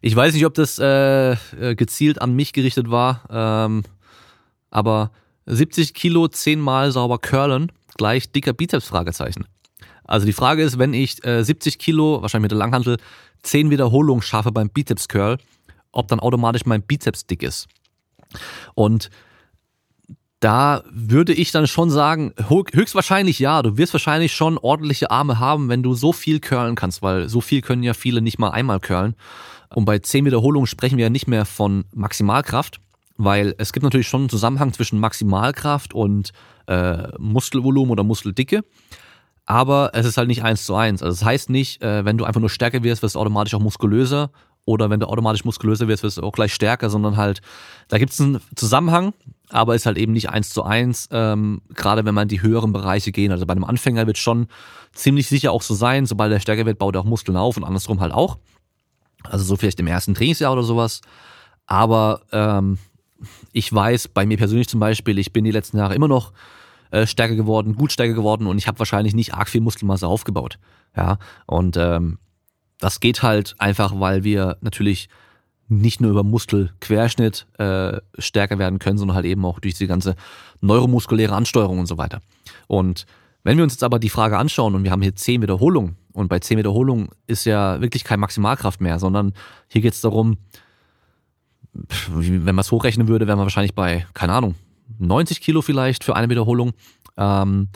Ich weiß nicht, ob das äh, äh gezielt an mich gerichtet war, ähm, aber 70 Kilo zehnmal sauber curlen gleich dicker Bizeps? Fragezeichen. Also die Frage ist, wenn ich äh, 70 Kilo, wahrscheinlich mit der Langhantel, 10 Wiederholungen schaffe beim Bizeps Curl, ob dann automatisch mein Bizeps dick ist. Und da würde ich dann schon sagen, höchstwahrscheinlich ja, du wirst wahrscheinlich schon ordentliche Arme haben, wenn du so viel curlen kannst, weil so viel können ja viele nicht mal einmal curlen. Und bei 10 Wiederholungen sprechen wir ja nicht mehr von Maximalkraft, weil es gibt natürlich schon einen Zusammenhang zwischen Maximalkraft und äh, Muskelvolumen oder Muskeldicke. Aber es ist halt nicht eins zu eins. Also das heißt nicht, äh, wenn du einfach nur stärker wirst, wirst du automatisch auch muskulöser oder wenn du automatisch muskulöser wirst, wirst du auch gleich stärker, sondern halt, da gibt es einen Zusammenhang, aber ist halt eben nicht eins zu eins, ähm, gerade wenn man die höheren Bereiche gehen. Also bei einem Anfänger wird schon ziemlich sicher auch so sein, sobald er stärker wird, baut er auch Muskeln auf und andersrum halt auch. Also so vielleicht im ersten Trainingsjahr oder sowas. Aber ähm, ich weiß, bei mir persönlich zum Beispiel, ich bin die letzten Jahre immer noch äh, stärker geworden, gut stärker geworden und ich habe wahrscheinlich nicht arg viel Muskelmasse aufgebaut. Ja, und ähm, das geht halt einfach, weil wir natürlich nicht nur über Muskelquerschnitt äh, stärker werden können, sondern halt eben auch durch die ganze neuromuskuläre Ansteuerung und so weiter. Und wenn wir uns jetzt aber die Frage anschauen und wir haben hier zehn Wiederholungen und bei zehn Wiederholungen ist ja wirklich kein Maximalkraft mehr, sondern hier geht es darum, wenn man es hochrechnen würde, wären wir wahrscheinlich bei, keine Ahnung, 90 Kilo vielleicht für eine Wiederholung. Ähm,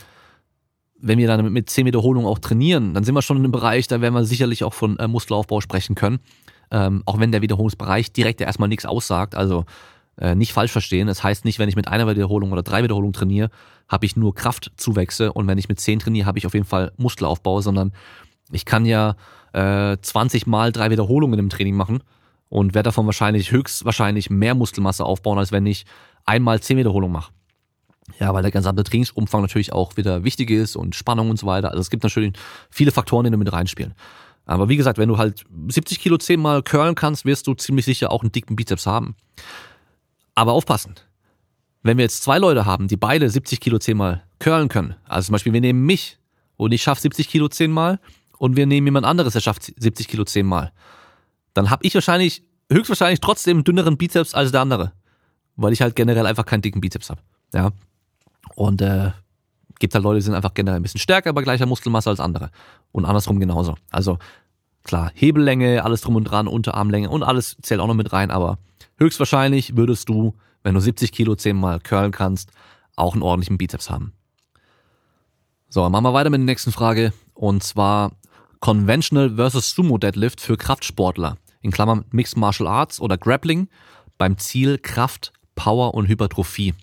wenn wir dann mit 10 Wiederholungen auch trainieren, dann sind wir schon in einem Bereich, da werden wir sicherlich auch von äh, Muskelaufbau sprechen können. Ähm, auch wenn der Wiederholungsbereich direkt ja erstmal nichts aussagt. Also äh, nicht falsch verstehen. Das heißt nicht, wenn ich mit einer Wiederholung oder drei Wiederholungen trainiere, habe ich nur Kraftzuwächse und wenn ich mit 10 trainiere, habe ich auf jeden Fall Muskelaufbau, sondern ich kann ja äh, 20 mal drei Wiederholungen im Training machen und werde davon wahrscheinlich höchstwahrscheinlich mehr Muskelmasse aufbauen, als wenn ich einmal 10 Wiederholungen mache. Ja, weil der gesamte Trainingsumfang natürlich auch wieder wichtig ist und Spannung und so weiter. Also es gibt natürlich viele Faktoren, die da mit reinspielen. Aber wie gesagt, wenn du halt 70 Kilo zehnmal curlen kannst, wirst du ziemlich sicher auch einen dicken Bizeps haben. Aber aufpassen. Wenn wir jetzt zwei Leute haben, die beide 70 Kilo zehnmal curlen können, also zum Beispiel wir nehmen mich und ich schaffe 70 Kilo zehnmal und wir nehmen jemand anderes, der schafft 70 Kilo zehnmal, dann habe ich wahrscheinlich, höchstwahrscheinlich trotzdem dünneren Bizeps als der andere. Weil ich halt generell einfach keinen dicken Bizeps habe. Ja. Und äh, Gibt halt Leute, die sind einfach generell ein bisschen stärker bei gleicher Muskelmasse als andere. Und andersrum genauso. Also klar, Hebellänge, alles drum und dran, Unterarmlänge und alles zählt auch noch mit rein, aber höchstwahrscheinlich würdest du, wenn du 70 Kilo zehnmal curlen kannst, auch einen ordentlichen Bizeps haben. So, machen wir weiter mit der nächsten Frage. Und zwar Conventional versus Sumo Deadlift für Kraftsportler. In Klammern Mixed Martial Arts oder Grappling beim Ziel Kraft, Power und Hypertrophie.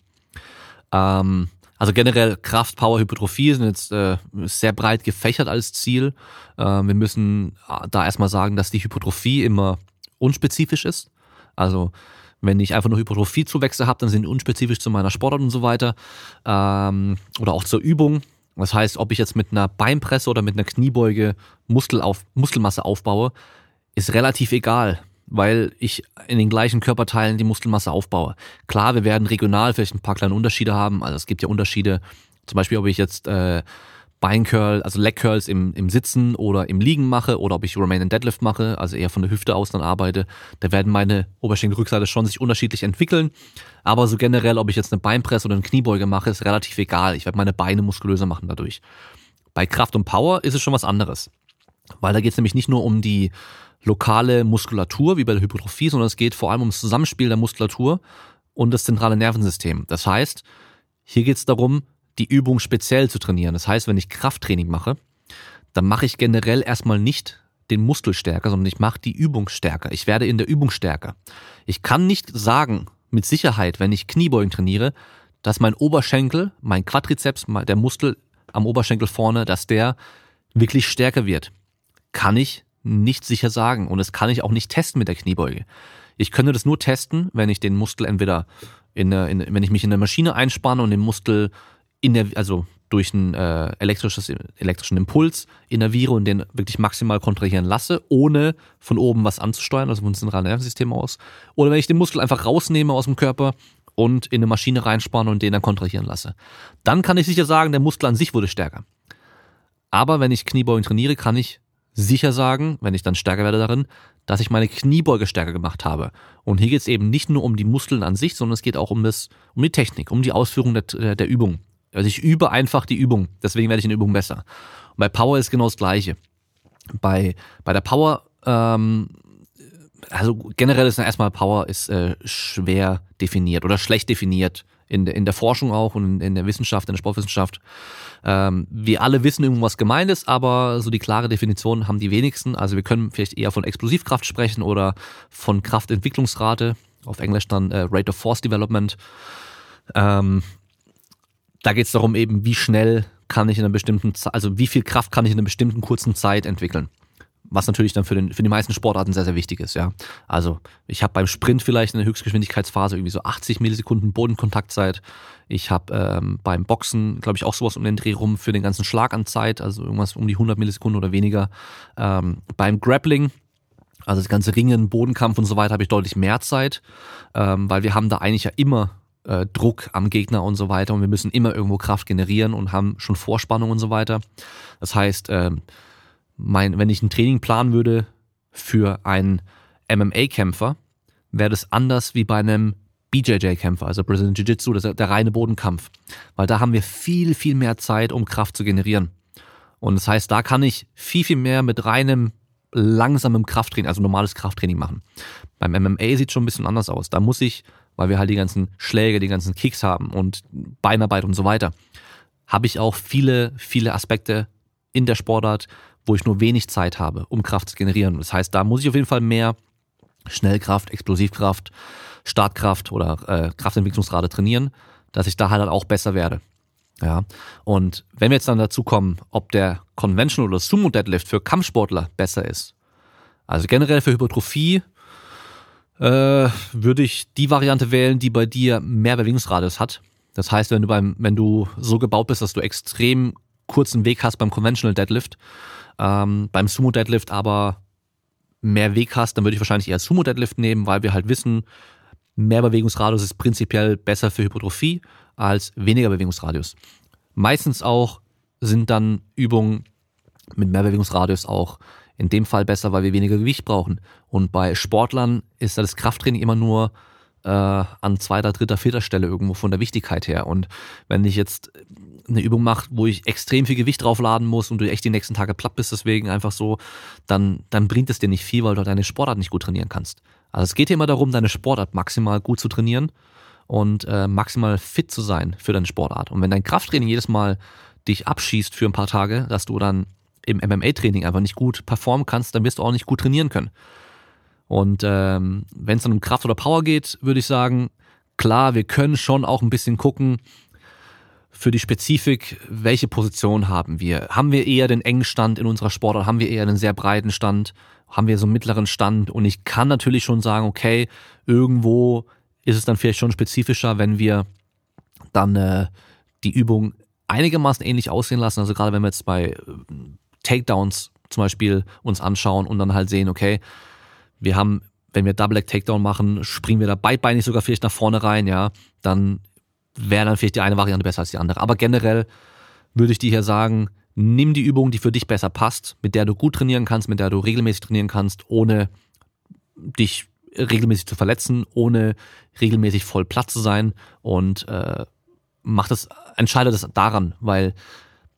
Ähm, also generell Kraft, Power, Hypertrophie sind jetzt äh, sehr breit gefächert als Ziel. Äh, wir müssen äh, da erstmal sagen, dass die Hypertrophie immer unspezifisch ist. Also wenn ich einfach nur Hypertrophiezuwächse habe, dann sind die unspezifisch zu meiner Sportart und so weiter. Ähm, oder auch zur Übung. Das heißt, ob ich jetzt mit einer Beinpresse oder mit einer Kniebeuge Muskel auf, Muskelmasse aufbaue, ist relativ egal weil ich in den gleichen Körperteilen die Muskelmasse aufbaue. Klar, wir werden regional vielleicht ein paar kleine Unterschiede haben. Also es gibt ja Unterschiede, zum Beispiel, ob ich jetzt äh, Beincurl, also Leg Curls im, im Sitzen oder im Liegen mache oder ob ich Romanian Deadlift mache, also eher von der Hüfte aus dann arbeite, da werden meine Oberschenkelrückseite schon sich unterschiedlich entwickeln. Aber so generell, ob ich jetzt eine Beinpresse oder eine Kniebeuge mache, ist relativ egal. Ich werde meine Beine muskulöser machen dadurch. Bei Kraft und Power ist es schon was anderes. Weil da geht es nämlich nicht nur um die lokale Muskulatur wie bei der Hypertrophie, sondern es geht vor allem ums Zusammenspiel der Muskulatur und das zentrale Nervensystem. Das heißt, hier geht es darum, die Übung speziell zu trainieren. Das heißt, wenn ich Krafttraining mache, dann mache ich generell erstmal nicht den Muskel stärker, sondern ich mache die Übung stärker. Ich werde in der Übung stärker. Ich kann nicht sagen mit Sicherheit, wenn ich Kniebeugen trainiere, dass mein Oberschenkel, mein Quadrizeps, der Muskel am Oberschenkel vorne, dass der wirklich stärker wird. Kann ich nicht sicher sagen und das kann ich auch nicht testen mit der Kniebeuge. Ich könnte das nur testen, wenn ich den Muskel entweder in, in wenn ich mich in der Maschine einspanne und den Muskel in der, also durch einen äh, elektrisches, elektrischen Impuls innerviere und den wirklich maximal kontrahieren lasse, ohne von oben was anzusteuern, also vom zentralen Nervensystem aus. Oder wenn ich den Muskel einfach rausnehme aus dem Körper und in eine Maschine reinspanne und den dann kontrahieren lasse. Dann kann ich sicher sagen, der Muskel an sich wurde stärker. Aber wenn ich Kniebeugen trainiere, kann ich sicher sagen, wenn ich dann stärker werde darin, dass ich meine Kniebeuge stärker gemacht habe. Und hier geht es eben nicht nur um die Muskeln an sich, sondern es geht auch um das, um die Technik, um die Ausführung der, der, Übung. Also ich übe einfach die Übung, deswegen werde ich in der Übung besser. Und bei Power ist genau das Gleiche. Bei, bei der Power, ähm, also generell ist erstmal Power ist äh, schwer definiert oder schlecht definiert in der, in der Forschung auch und in, der Wissenschaft, in der Sportwissenschaft. Ähm, wir alle wissen irgendwas gemeint ist, aber so die klare Definition haben die wenigsten. Also wir können vielleicht eher von Explosivkraft sprechen oder von Kraftentwicklungsrate, auf Englisch dann äh, Rate of Force Development. Ähm, da geht es darum eben, wie schnell kann ich in einer bestimmten, also wie viel Kraft kann ich in einer bestimmten kurzen Zeit entwickeln was natürlich dann für, den, für die meisten Sportarten sehr, sehr wichtig ist, ja. Also ich habe beim Sprint vielleicht in der Höchstgeschwindigkeitsphase irgendwie so 80 Millisekunden Bodenkontaktzeit. Ich habe ähm, beim Boxen, glaube ich, auch sowas um den Dreh rum für den ganzen Schlag an Zeit, also irgendwas um die 100 Millisekunden oder weniger. Ähm, beim Grappling, also das ganze Ringen, Bodenkampf und so weiter, habe ich deutlich mehr Zeit, ähm, weil wir haben da eigentlich ja immer äh, Druck am Gegner und so weiter und wir müssen immer irgendwo Kraft generieren und haben schon Vorspannung und so weiter. Das heißt, ähm, mein, wenn ich ein Training planen würde für einen MMA-Kämpfer, wäre das anders wie bei einem BJJ-Kämpfer, also Brazilian Jiu-Jitsu, das ist der reine Bodenkampf. Weil da haben wir viel, viel mehr Zeit, um Kraft zu generieren. Und das heißt, da kann ich viel, viel mehr mit reinem, langsamem Krafttraining, also normales Krafttraining machen. Beim MMA sieht schon ein bisschen anders aus. Da muss ich, weil wir halt die ganzen Schläge, die ganzen Kicks haben und Beinarbeit und so weiter, habe ich auch viele, viele Aspekte in der Sportart, wo ich nur wenig Zeit habe, um Kraft zu generieren. Das heißt, da muss ich auf jeden Fall mehr Schnellkraft, Explosivkraft, Startkraft oder äh, Kraftentwicklungsrate trainieren, dass ich da halt auch besser werde. Ja, und wenn wir jetzt dann dazu kommen, ob der Conventional oder Sumo Deadlift für Kampfsportler besser ist, also generell für Hypertrophie, äh, würde ich die Variante wählen, die bei dir mehr Bewegungsradius hat. Das heißt, wenn du beim, wenn du so gebaut bist, dass du extrem kurzen Weg hast beim Conventional Deadlift, ähm, beim Sumo Deadlift aber mehr Weg hast, dann würde ich wahrscheinlich eher Sumo Deadlift nehmen, weil wir halt wissen, mehr Bewegungsradius ist prinzipiell besser für Hypertrophie als weniger Bewegungsradius. Meistens auch sind dann Übungen mit mehr Bewegungsradius auch in dem Fall besser, weil wir weniger Gewicht brauchen. Und bei Sportlern ist das Krafttraining immer nur äh, an zweiter, dritter, vierter Stelle irgendwo von der Wichtigkeit her. Und wenn ich jetzt eine Übung mache, wo ich extrem viel Gewicht draufladen muss und du echt die nächsten Tage platt bist, deswegen einfach so, dann, dann bringt es dir nicht viel, weil du deine Sportart nicht gut trainieren kannst. Also es geht hier immer darum, deine Sportart maximal gut zu trainieren und äh, maximal fit zu sein für deine Sportart. Und wenn dein Krafttraining jedes Mal dich abschießt für ein paar Tage, dass du dann im MMA-Training einfach nicht gut performen kannst, dann wirst du auch nicht gut trainieren können. Und ähm, wenn es dann um Kraft oder Power geht, würde ich sagen, klar, wir können schon auch ein bisschen gucken für die Spezifik, welche Position haben wir. Haben wir eher den engen Stand in unserer Sportart, haben wir eher einen sehr breiten Stand, haben wir so einen mittleren Stand und ich kann natürlich schon sagen, okay, irgendwo ist es dann vielleicht schon spezifischer, wenn wir dann äh, die Übung einigermaßen ähnlich aussehen lassen. Also gerade wenn wir jetzt bei äh, Takedowns zum Beispiel uns anschauen und dann halt sehen, okay, wir haben, wenn wir Double Leg Takedown machen, springen wir da beidbeinig sogar vielleicht nach vorne rein, ja, dann wäre dann vielleicht die eine Variante besser als die andere. Aber generell würde ich dir hier sagen, nimm die Übung, die für dich besser passt, mit der du gut trainieren kannst, mit der du regelmäßig trainieren kannst, ohne dich regelmäßig zu verletzen, ohne regelmäßig voll platt zu sein und äh, mach das, entscheide das daran, weil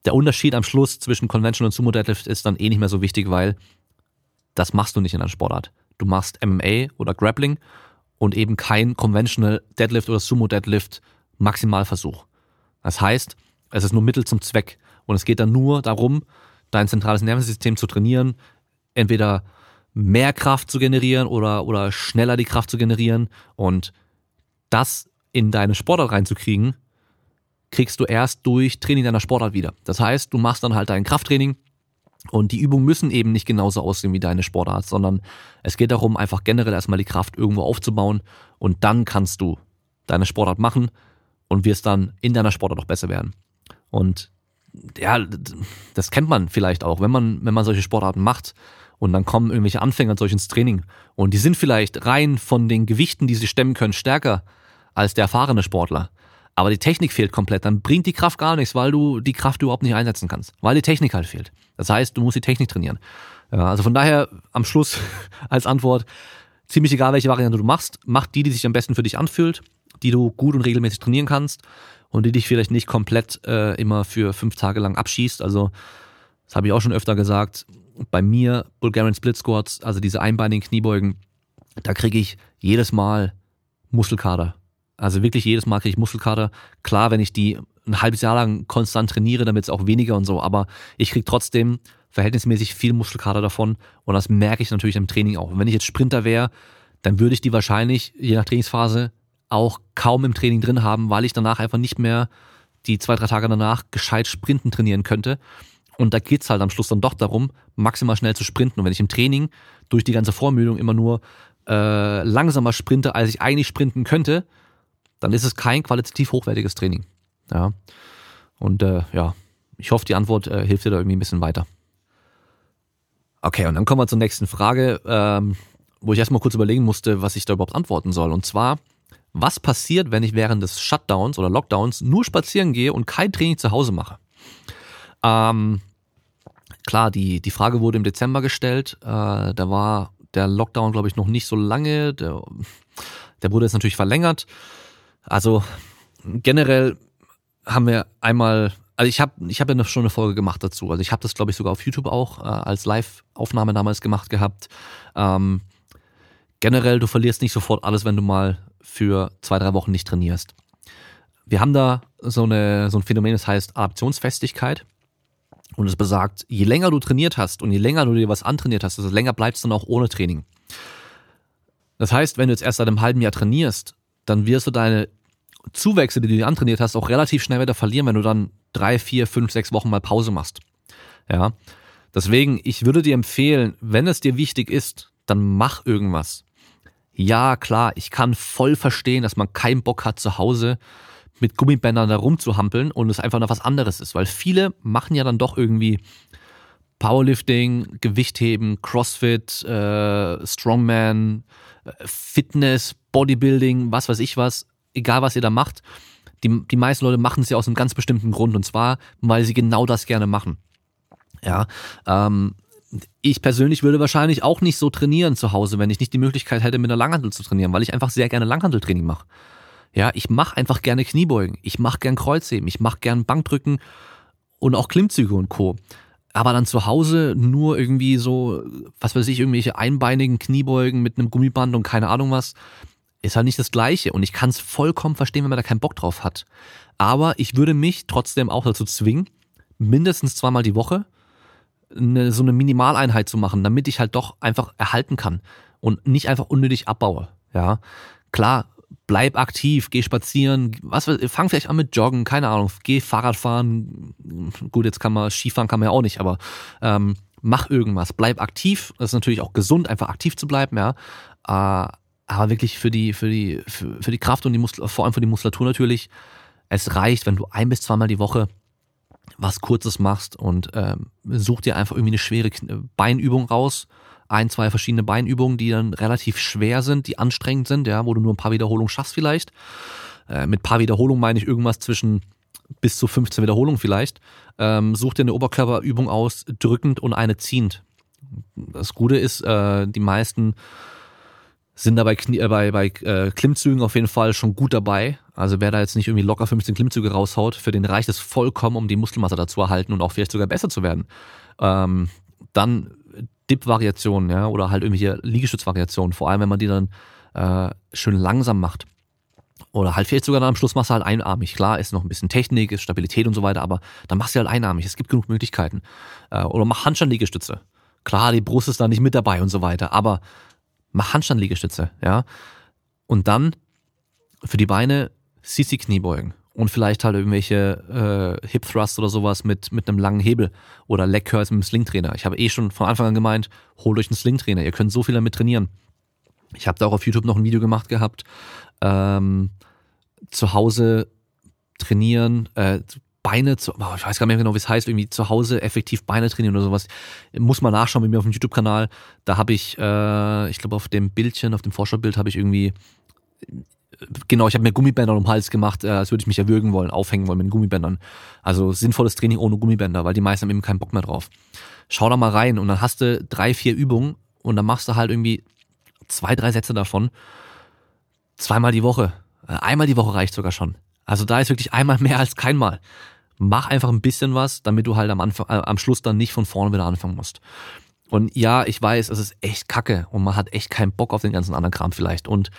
der Unterschied am Schluss zwischen Conventional und Sumo Deadlift ist dann eh nicht mehr so wichtig, weil das machst du nicht in einer Sportart. Du machst MMA oder Grappling und eben kein Conventional Deadlift oder Sumo Deadlift Maximalversuch. Das heißt, es ist nur Mittel zum Zweck und es geht dann nur darum, dein zentrales Nervensystem zu trainieren, entweder mehr Kraft zu generieren oder, oder schneller die Kraft zu generieren und das in deine Sportart reinzukriegen, kriegst du erst durch Training deiner Sportart wieder. Das heißt, du machst dann halt dein Krafttraining und die Übungen müssen eben nicht genauso aussehen wie deine Sportart, sondern es geht darum, einfach generell erstmal die Kraft irgendwo aufzubauen und dann kannst du deine Sportart machen und wirst dann in deiner Sportart auch besser werden. Und ja, das kennt man vielleicht auch, wenn man, wenn man solche Sportarten macht und dann kommen irgendwelche Anfänger solch ins Training und die sind vielleicht rein von den Gewichten, die sie stemmen können, stärker als der erfahrene Sportler. Aber die Technik fehlt komplett, dann bringt die Kraft gar nichts, weil du die Kraft überhaupt nicht einsetzen kannst, weil die Technik halt fehlt. Das heißt, du musst die Technik trainieren. Ja, also von daher am Schluss als Antwort, ziemlich egal, welche Variante du machst, mach die, die sich am besten für dich anfühlt, die du gut und regelmäßig trainieren kannst und die dich vielleicht nicht komplett äh, immer für fünf Tage lang abschießt. Also, das habe ich auch schon öfter gesagt. Bei mir, Bulgarian Split Squats, also diese einbeinigen Kniebeugen, da kriege ich jedes Mal Muskelkater. Also wirklich jedes Mal kriege ich Muskelkater. Klar, wenn ich die ein halbes Jahr lang konstant trainiere, dann wird es auch weniger und so, aber ich kriege trotzdem verhältnismäßig viel Muskelkater davon und das merke ich natürlich im Training auch. Und wenn ich jetzt Sprinter wäre, dann würde ich die wahrscheinlich, je nach Trainingsphase, auch kaum im Training drin haben, weil ich danach einfach nicht mehr die zwei, drei Tage danach gescheit Sprinten trainieren könnte. Und da geht's halt am Schluss dann doch darum, maximal schnell zu sprinten. Und wenn ich im Training durch die ganze Vormüdung immer nur äh, langsamer sprinte, als ich eigentlich sprinten könnte, dann ist es kein qualitativ hochwertiges Training. Ja. Und äh, ja, ich hoffe, die Antwort äh, hilft dir da irgendwie ein bisschen weiter. Okay, und dann kommen wir zur nächsten Frage, ähm, wo ich erstmal kurz überlegen musste, was ich da überhaupt antworten soll. Und zwar, was passiert, wenn ich während des Shutdowns oder Lockdowns nur spazieren gehe und kein Training zu Hause mache? Ähm, klar, die, die Frage wurde im Dezember gestellt. Äh, da war der Lockdown, glaube ich, noch nicht so lange. Der, der wurde jetzt natürlich verlängert. Also generell haben wir einmal, also ich habe ich hab ja schon eine Folge gemacht dazu. Also ich habe das, glaube ich, sogar auf YouTube auch äh, als Live-Aufnahme damals gemacht gehabt. Ähm, generell, du verlierst nicht sofort alles, wenn du mal für zwei, drei Wochen nicht trainierst. Wir haben da so, eine, so ein Phänomen, das heißt Adaptionsfestigkeit. Und es besagt, je länger du trainiert hast und je länger du dir was antrainiert hast, desto länger bleibst du dann auch ohne Training. Das heißt, wenn du jetzt erst seit einem halben Jahr trainierst, dann wirst du deine Zuwächse, die du dir antrainiert hast, auch relativ schnell wieder verlieren, wenn du dann drei, vier, fünf, sechs Wochen mal Pause machst. Ja. Deswegen, ich würde dir empfehlen, wenn es dir wichtig ist, dann mach irgendwas. Ja, klar, ich kann voll verstehen, dass man keinen Bock hat, zu Hause mit Gummibändern da rumzuhampeln und es einfach noch was anderes ist, weil viele machen ja dann doch irgendwie Powerlifting, Gewichtheben, Crossfit, äh, Strongman, äh, Fitness, Bodybuilding, was weiß ich was, egal was ihr da macht. Die, die meisten Leute machen es ja aus einem ganz bestimmten Grund und zwar, weil sie genau das gerne machen. Ja, ähm, ich persönlich würde wahrscheinlich auch nicht so trainieren zu Hause, wenn ich nicht die Möglichkeit hätte, mit einer Langhandel zu trainieren, weil ich einfach sehr gerne Langhandeltraining mache. Ja, ich mache einfach gerne Kniebeugen, ich mache gern Kreuzheben, ich mache gern Bankdrücken und auch Klimmzüge und Co. Aber dann zu Hause nur irgendwie so, was weiß ich, irgendwelche einbeinigen Kniebeugen mit einem Gummiband und keine Ahnung was, ist halt nicht das Gleiche. Und ich kann es vollkommen verstehen, wenn man da keinen Bock drauf hat. Aber ich würde mich trotzdem auch dazu zwingen, mindestens zweimal die Woche eine, so eine Minimaleinheit zu machen, damit ich halt doch einfach erhalten kann und nicht einfach unnötig abbaue. Ja, klar, bleib aktiv, geh spazieren, was fang vielleicht an mit Joggen, keine Ahnung, geh Fahrrad fahren. Gut, jetzt kann man Skifahren kann man ja auch nicht, aber ähm, mach irgendwas, bleib aktiv. Das ist natürlich auch gesund, einfach aktiv zu bleiben, ja. Äh, aber wirklich für die für die für, für die Kraft und die Muskel, vor allem für die Muskulatur natürlich. Es reicht, wenn du ein bis zweimal die Woche was Kurzes machst und ähm, such dir einfach irgendwie eine schwere Beinübung raus ein, zwei verschiedene Beinübungen, die dann relativ schwer sind, die anstrengend sind, ja, wo du nur ein paar Wiederholungen schaffst vielleicht. Äh, mit paar Wiederholungen meine ich irgendwas zwischen bis zu 15 Wiederholungen vielleicht. Ähm, such dir eine Oberkörperübung aus, drückend und eine ziehend. Das Gute ist, äh, die meisten sind da bei, Knie, äh, bei, bei äh, Klimmzügen auf jeden Fall schon gut dabei. Also wer da jetzt nicht irgendwie locker 15 Klimmzüge raushaut, für den reicht es vollkommen, um die Muskelmasse dazu erhalten und auch vielleicht sogar besser zu werden. Ähm, dann Dip-Variationen, ja, oder halt irgendwelche Liegestütz-Variationen, vor allem wenn man die dann äh, schön langsam macht. Oder halt vielleicht sogar dann am Schluss machst du halt einarmig. Klar, ist noch ein bisschen Technik, ist Stabilität und so weiter, aber dann machst du halt einarmig. Es gibt genug Möglichkeiten. Äh, oder mach Handstand-Liegestütze. Klar, die Brust ist da nicht mit dabei und so weiter, aber mach Handstand-Liegestütze, ja. Und dann für die Beine Sisi-Kniebeugen und vielleicht halt irgendwelche äh, Hip Thrust oder sowas mit, mit einem langen Hebel oder Leg Curls mit einem Slingtrainer. Ich habe eh schon von Anfang an gemeint, holt euch einen Slingtrainer, ihr könnt so viel damit trainieren. Ich habe da auch auf YouTube noch ein Video gemacht gehabt, ähm, zu Hause trainieren, äh, Beine zu, oh, ich weiß gar nicht mehr genau, wie es heißt, irgendwie zu Hause effektiv Beine trainieren oder sowas. Muss mal nachschauen bei mir auf dem YouTube-Kanal. Da habe ich, äh, ich glaube auf dem Bildchen, auf dem Vorschaubild habe ich irgendwie genau, ich habe mir Gummibänder um den Hals gemacht, äh, als würde ich mich erwürgen wollen, aufhängen wollen mit Gummibändern. Also sinnvolles Training ohne Gummibänder, weil die meisten haben eben keinen Bock mehr drauf. Schau da mal rein und dann hast du drei, vier Übungen und dann machst du halt irgendwie zwei, drei Sätze davon. Zweimal die Woche. Äh, einmal die Woche reicht sogar schon. Also da ist wirklich einmal mehr als keinmal. Mach einfach ein bisschen was, damit du halt am Anfang, äh, am Schluss dann nicht von vorne wieder anfangen musst. Und ja, ich weiß, es ist echt kacke und man hat echt keinen Bock auf den ganzen anderen Kram vielleicht. Und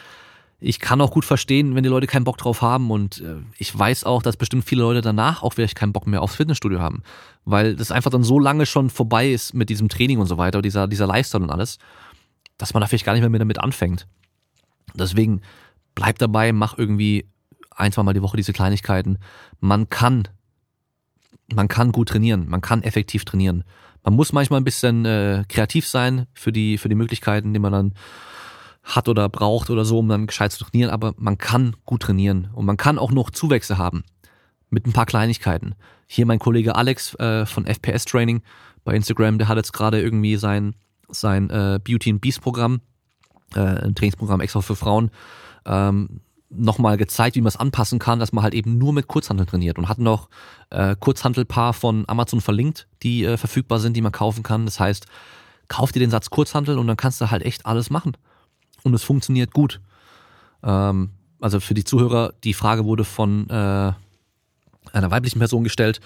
ich kann auch gut verstehen, wenn die Leute keinen Bock drauf haben und äh, ich weiß auch, dass bestimmt viele Leute danach auch vielleicht keinen Bock mehr aufs Fitnessstudio haben, weil das einfach dann so lange schon vorbei ist mit diesem Training und so weiter, dieser, dieser Lifestyle und alles, dass man da vielleicht gar nicht mehr damit anfängt. Deswegen bleib dabei, mach irgendwie ein, zwei Mal die Woche diese Kleinigkeiten. Man kann, man kann gut trainieren, man kann effektiv trainieren. Man muss manchmal ein bisschen äh, kreativ sein für die, für die Möglichkeiten, die man dann hat oder braucht oder so, um dann gescheit zu trainieren, aber man kann gut trainieren und man kann auch noch Zuwächse haben mit ein paar Kleinigkeiten. Hier mein Kollege Alex äh, von FPS Training bei Instagram, der hat jetzt gerade irgendwie sein sein äh, Beauty and Beast Programm, äh, ein Trainingsprogramm extra für Frauen, ähm, nochmal gezeigt, wie man es anpassen kann, dass man halt eben nur mit Kurzhandel trainiert und hat noch äh, Kurzhandelpaar von Amazon verlinkt, die äh, verfügbar sind, die man kaufen kann. Das heißt, kauf dir den Satz Kurzhandel und dann kannst du halt echt alles machen und es funktioniert gut. Ähm, also für die Zuhörer, die Frage wurde von äh, einer weiblichen Person gestellt.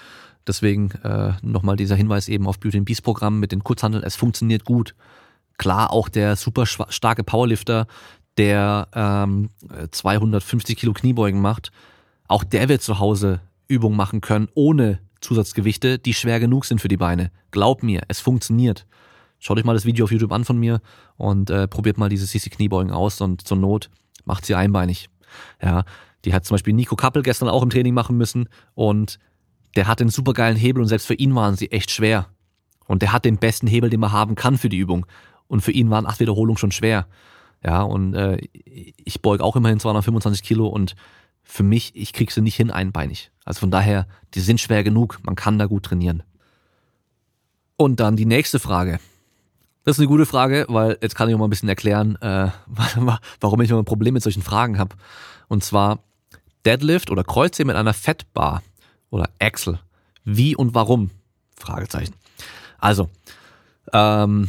Deswegen äh, nochmal dieser Hinweis eben auf Beauty Beast Programm mit den Kurzhandeln. Es funktioniert gut. Klar, auch der super starke Powerlifter, der ähm, 250 Kilo Kniebeugen macht, auch der wird zu Hause Übungen machen können ohne Zusatzgewichte, die schwer genug sind für die Beine. Glaub mir, es funktioniert. Schaut euch mal das Video auf YouTube an von mir und äh, probiert mal diese CC Kniebeugen aus und zur Not macht sie einbeinig. Ja, die hat zum Beispiel Nico Kappel gestern auch im Training machen müssen und der hat einen supergeilen Hebel und selbst für ihn waren sie echt schwer. Und der hat den besten Hebel, den man haben kann für die Übung. Und für ihn waren acht Wiederholungen schon schwer. Ja, und äh, ich beug auch immerhin 225 Kilo und für mich, ich krieg sie nicht hin einbeinig. Also von daher, die sind schwer genug, man kann da gut trainieren. Und dann die nächste Frage. Das ist eine gute Frage, weil jetzt kann ich auch mal ein bisschen erklären, äh, warum ich immer ein Problem mit solchen Fragen habe. Und zwar Deadlift oder Kreuzheben mit einer Fettbar oder Axel. Wie und warum? Fragezeichen. Also, Ähm,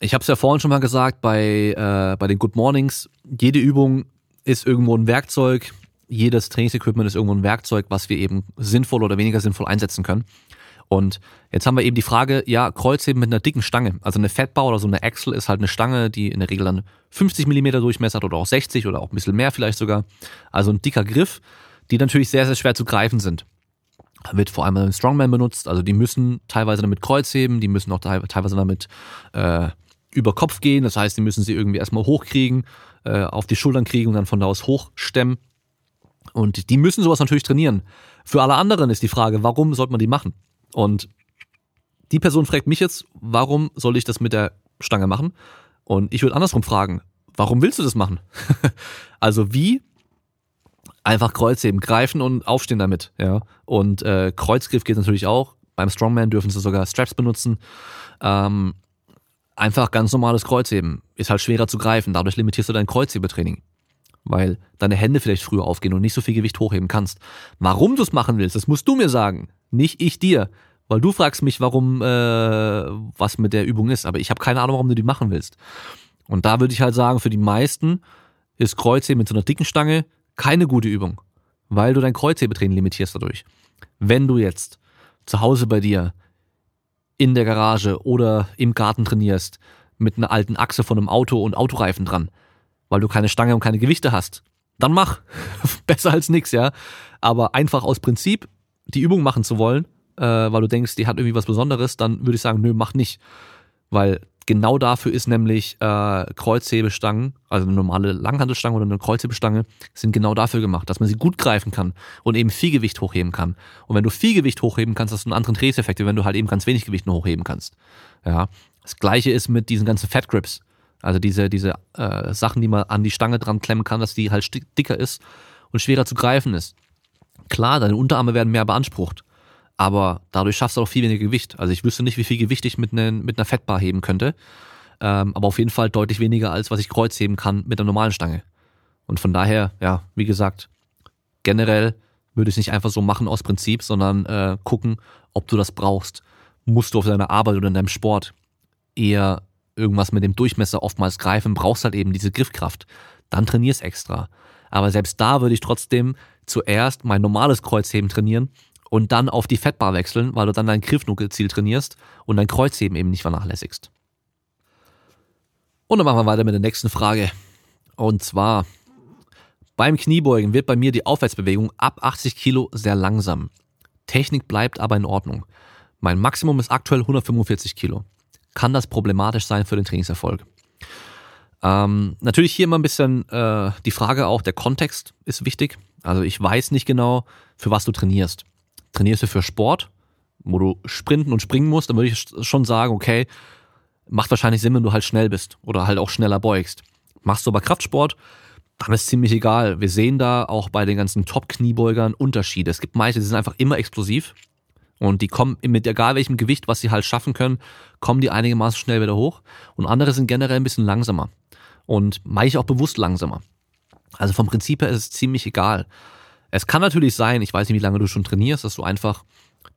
ich habe es ja vorhin schon mal gesagt, bei, äh, bei den Good Mornings, jede Übung ist irgendwo ein Werkzeug, jedes Trainingsequipment ist irgendwo ein Werkzeug, was wir eben sinnvoll oder weniger sinnvoll einsetzen können. Und jetzt haben wir eben die Frage, ja, Kreuzheben mit einer dicken Stange. Also eine Fettbau oder so eine Axel ist halt eine Stange, die in der Regel dann 50 Millimeter Durchmesser hat oder auch 60 oder auch ein bisschen mehr vielleicht sogar. Also ein dicker Griff, die natürlich sehr, sehr schwer zu greifen sind. Wird vor allem im Strongman benutzt, also die müssen teilweise damit Kreuzheben, die müssen auch teilweise damit äh, über Kopf gehen, das heißt, die müssen sie irgendwie erstmal hochkriegen, äh, auf die Schultern kriegen und dann von da aus hochstemmen. Und die müssen sowas natürlich trainieren. Für alle anderen ist die Frage, warum sollte man die machen? Und die Person fragt mich jetzt, warum soll ich das mit der Stange machen? Und ich würde andersrum fragen, warum willst du das machen? also wie einfach Kreuzheben, greifen und aufstehen damit, ja. Und äh, Kreuzgriff geht natürlich auch. Beim Strongman dürfen sie sogar Straps benutzen. Ähm, einfach ganz normales Kreuzheben ist halt schwerer zu greifen. Dadurch limitierst du dein Kreuzhebetraining, weil deine Hände vielleicht früher aufgehen und nicht so viel Gewicht hochheben kannst. Warum du es machen willst, das musst du mir sagen, nicht ich dir, weil du fragst mich, warum äh, was mit der Übung ist, aber ich habe keine Ahnung, warum du die machen willst. Und da würde ich halt sagen, für die meisten ist Kreuzheben mit so einer dicken Stange keine gute Übung, weil du dein Kreuzhebetraining limitierst dadurch. Wenn du jetzt zu Hause bei dir in der Garage oder im Garten trainierst mit einer alten Achse von einem Auto und Autoreifen dran, weil du keine Stange und keine Gewichte hast, dann mach. Besser als nix, ja. Aber einfach aus Prinzip die Übung machen zu wollen, äh, weil du denkst, die hat irgendwie was Besonderes, dann würde ich sagen, nö, mach nicht. Weil genau dafür ist nämlich äh, Kreuzhebestangen, also eine normale Langhandelstange oder eine Kreuzhebestange, sind genau dafür gemacht, dass man sie gut greifen kann und eben viel Gewicht hochheben kann. Und wenn du viel Gewicht hochheben kannst, hast du einen anderen Dreheffekt, wenn du halt eben ganz wenig Gewicht nur hochheben kannst. Ja. Das gleiche ist mit diesen ganzen Fat Grips. Also diese, diese äh, Sachen, die man an die Stange dran klemmen kann, dass die halt dicker ist und schwerer zu greifen ist. Klar, deine Unterarme werden mehr beansprucht aber dadurch schaffst du auch viel weniger Gewicht. Also ich wüsste nicht, wie viel Gewicht ich mit, ne, mit einer Fettbar heben könnte, ähm, aber auf jeden Fall deutlich weniger, als was ich kreuzheben kann mit einer normalen Stange. Und von daher, ja, wie gesagt, generell würde ich es nicht einfach so machen aus Prinzip, sondern äh, gucken, ob du das brauchst. Musst du auf deiner Arbeit oder in deinem Sport eher irgendwas mit dem Durchmesser oftmals greifen, brauchst halt eben diese Griffkraft. Dann trainierst extra. Aber selbst da würde ich trotzdem zuerst mein normales Kreuzheben trainieren und dann auf die Fettbar wechseln, weil du dann dein Griffnuckelziel trainierst und dein Kreuzheben eben nicht vernachlässigst. Und dann machen wir weiter mit der nächsten Frage. Und zwar, beim Kniebeugen wird bei mir die Aufwärtsbewegung ab 80 Kilo sehr langsam. Technik bleibt aber in Ordnung. Mein Maximum ist aktuell 145 Kilo. Kann das problematisch sein für den Trainingserfolg? Ähm, natürlich hier immer ein bisschen äh, die Frage auch, der Kontext ist wichtig. Also ich weiß nicht genau, für was du trainierst trainierst du für Sport, wo du sprinten und springen musst, dann würde ich schon sagen, okay, macht wahrscheinlich Sinn, wenn du halt schnell bist oder halt auch schneller beugst. Machst du aber Kraftsport, dann ist ziemlich egal. Wir sehen da auch bei den ganzen Top-Kniebeugern Unterschiede. Es gibt manche, die sind einfach immer explosiv und die kommen mit egal welchem Gewicht, was sie halt schaffen können, kommen die einigermaßen schnell wieder hoch. Und andere sind generell ein bisschen langsamer und manche auch bewusst langsamer. Also vom Prinzip her ist es ziemlich egal. Es kann natürlich sein, ich weiß nicht, wie lange du schon trainierst, dass du einfach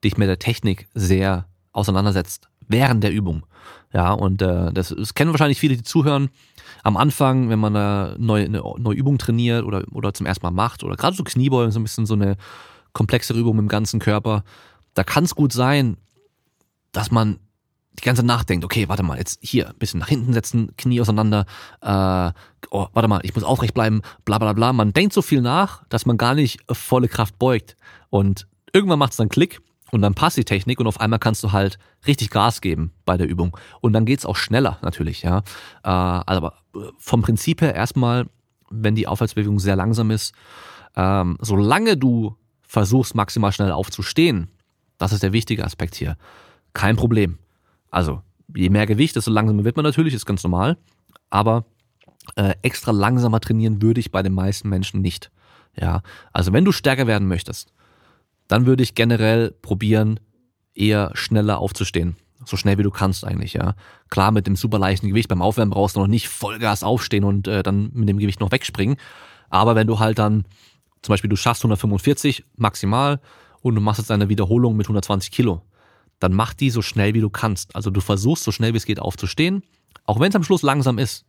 dich mit der Technik sehr auseinandersetzt während der Übung. Ja, und äh, das, das kennen wahrscheinlich viele, die zuhören. Am Anfang, wenn man eine neue, eine neue Übung trainiert oder, oder zum ersten Mal macht, oder gerade so Kniebeugen, so ein bisschen so eine komplexere Übung im ganzen Körper, da kann es gut sein, dass man die ganze nachdenkt, okay, warte mal, jetzt hier, ein bisschen nach hinten setzen, Knie auseinander, äh, oh, warte mal, ich muss aufrecht bleiben, bla bla bla. Man denkt so viel nach, dass man gar nicht volle Kraft beugt. Und irgendwann macht es dann Klick und dann passt die Technik und auf einmal kannst du halt richtig Gas geben bei der Übung. Und dann geht's auch schneller natürlich, ja. Äh, aber vom Prinzip her erstmal, wenn die Aufwärtsbewegung sehr langsam ist, ähm, solange du versuchst, maximal schnell aufzustehen, das ist der wichtige Aspekt hier, kein Problem. Also, je mehr Gewicht, desto langsamer wird man natürlich, ist ganz normal. Aber äh, extra langsamer trainieren würde ich bei den meisten Menschen nicht. Ja, also wenn du stärker werden möchtest, dann würde ich generell probieren, eher schneller aufzustehen. So schnell wie du kannst eigentlich, ja. Klar, mit dem super leichten Gewicht beim Aufwärmen brauchst du noch nicht Vollgas aufstehen und äh, dann mit dem Gewicht noch wegspringen. Aber wenn du halt dann, zum Beispiel du schaffst 145 maximal und du machst jetzt eine Wiederholung mit 120 Kilo, dann mach die so schnell wie du kannst. Also du versuchst so schnell wie es geht aufzustehen, auch wenn es am Schluss langsam ist.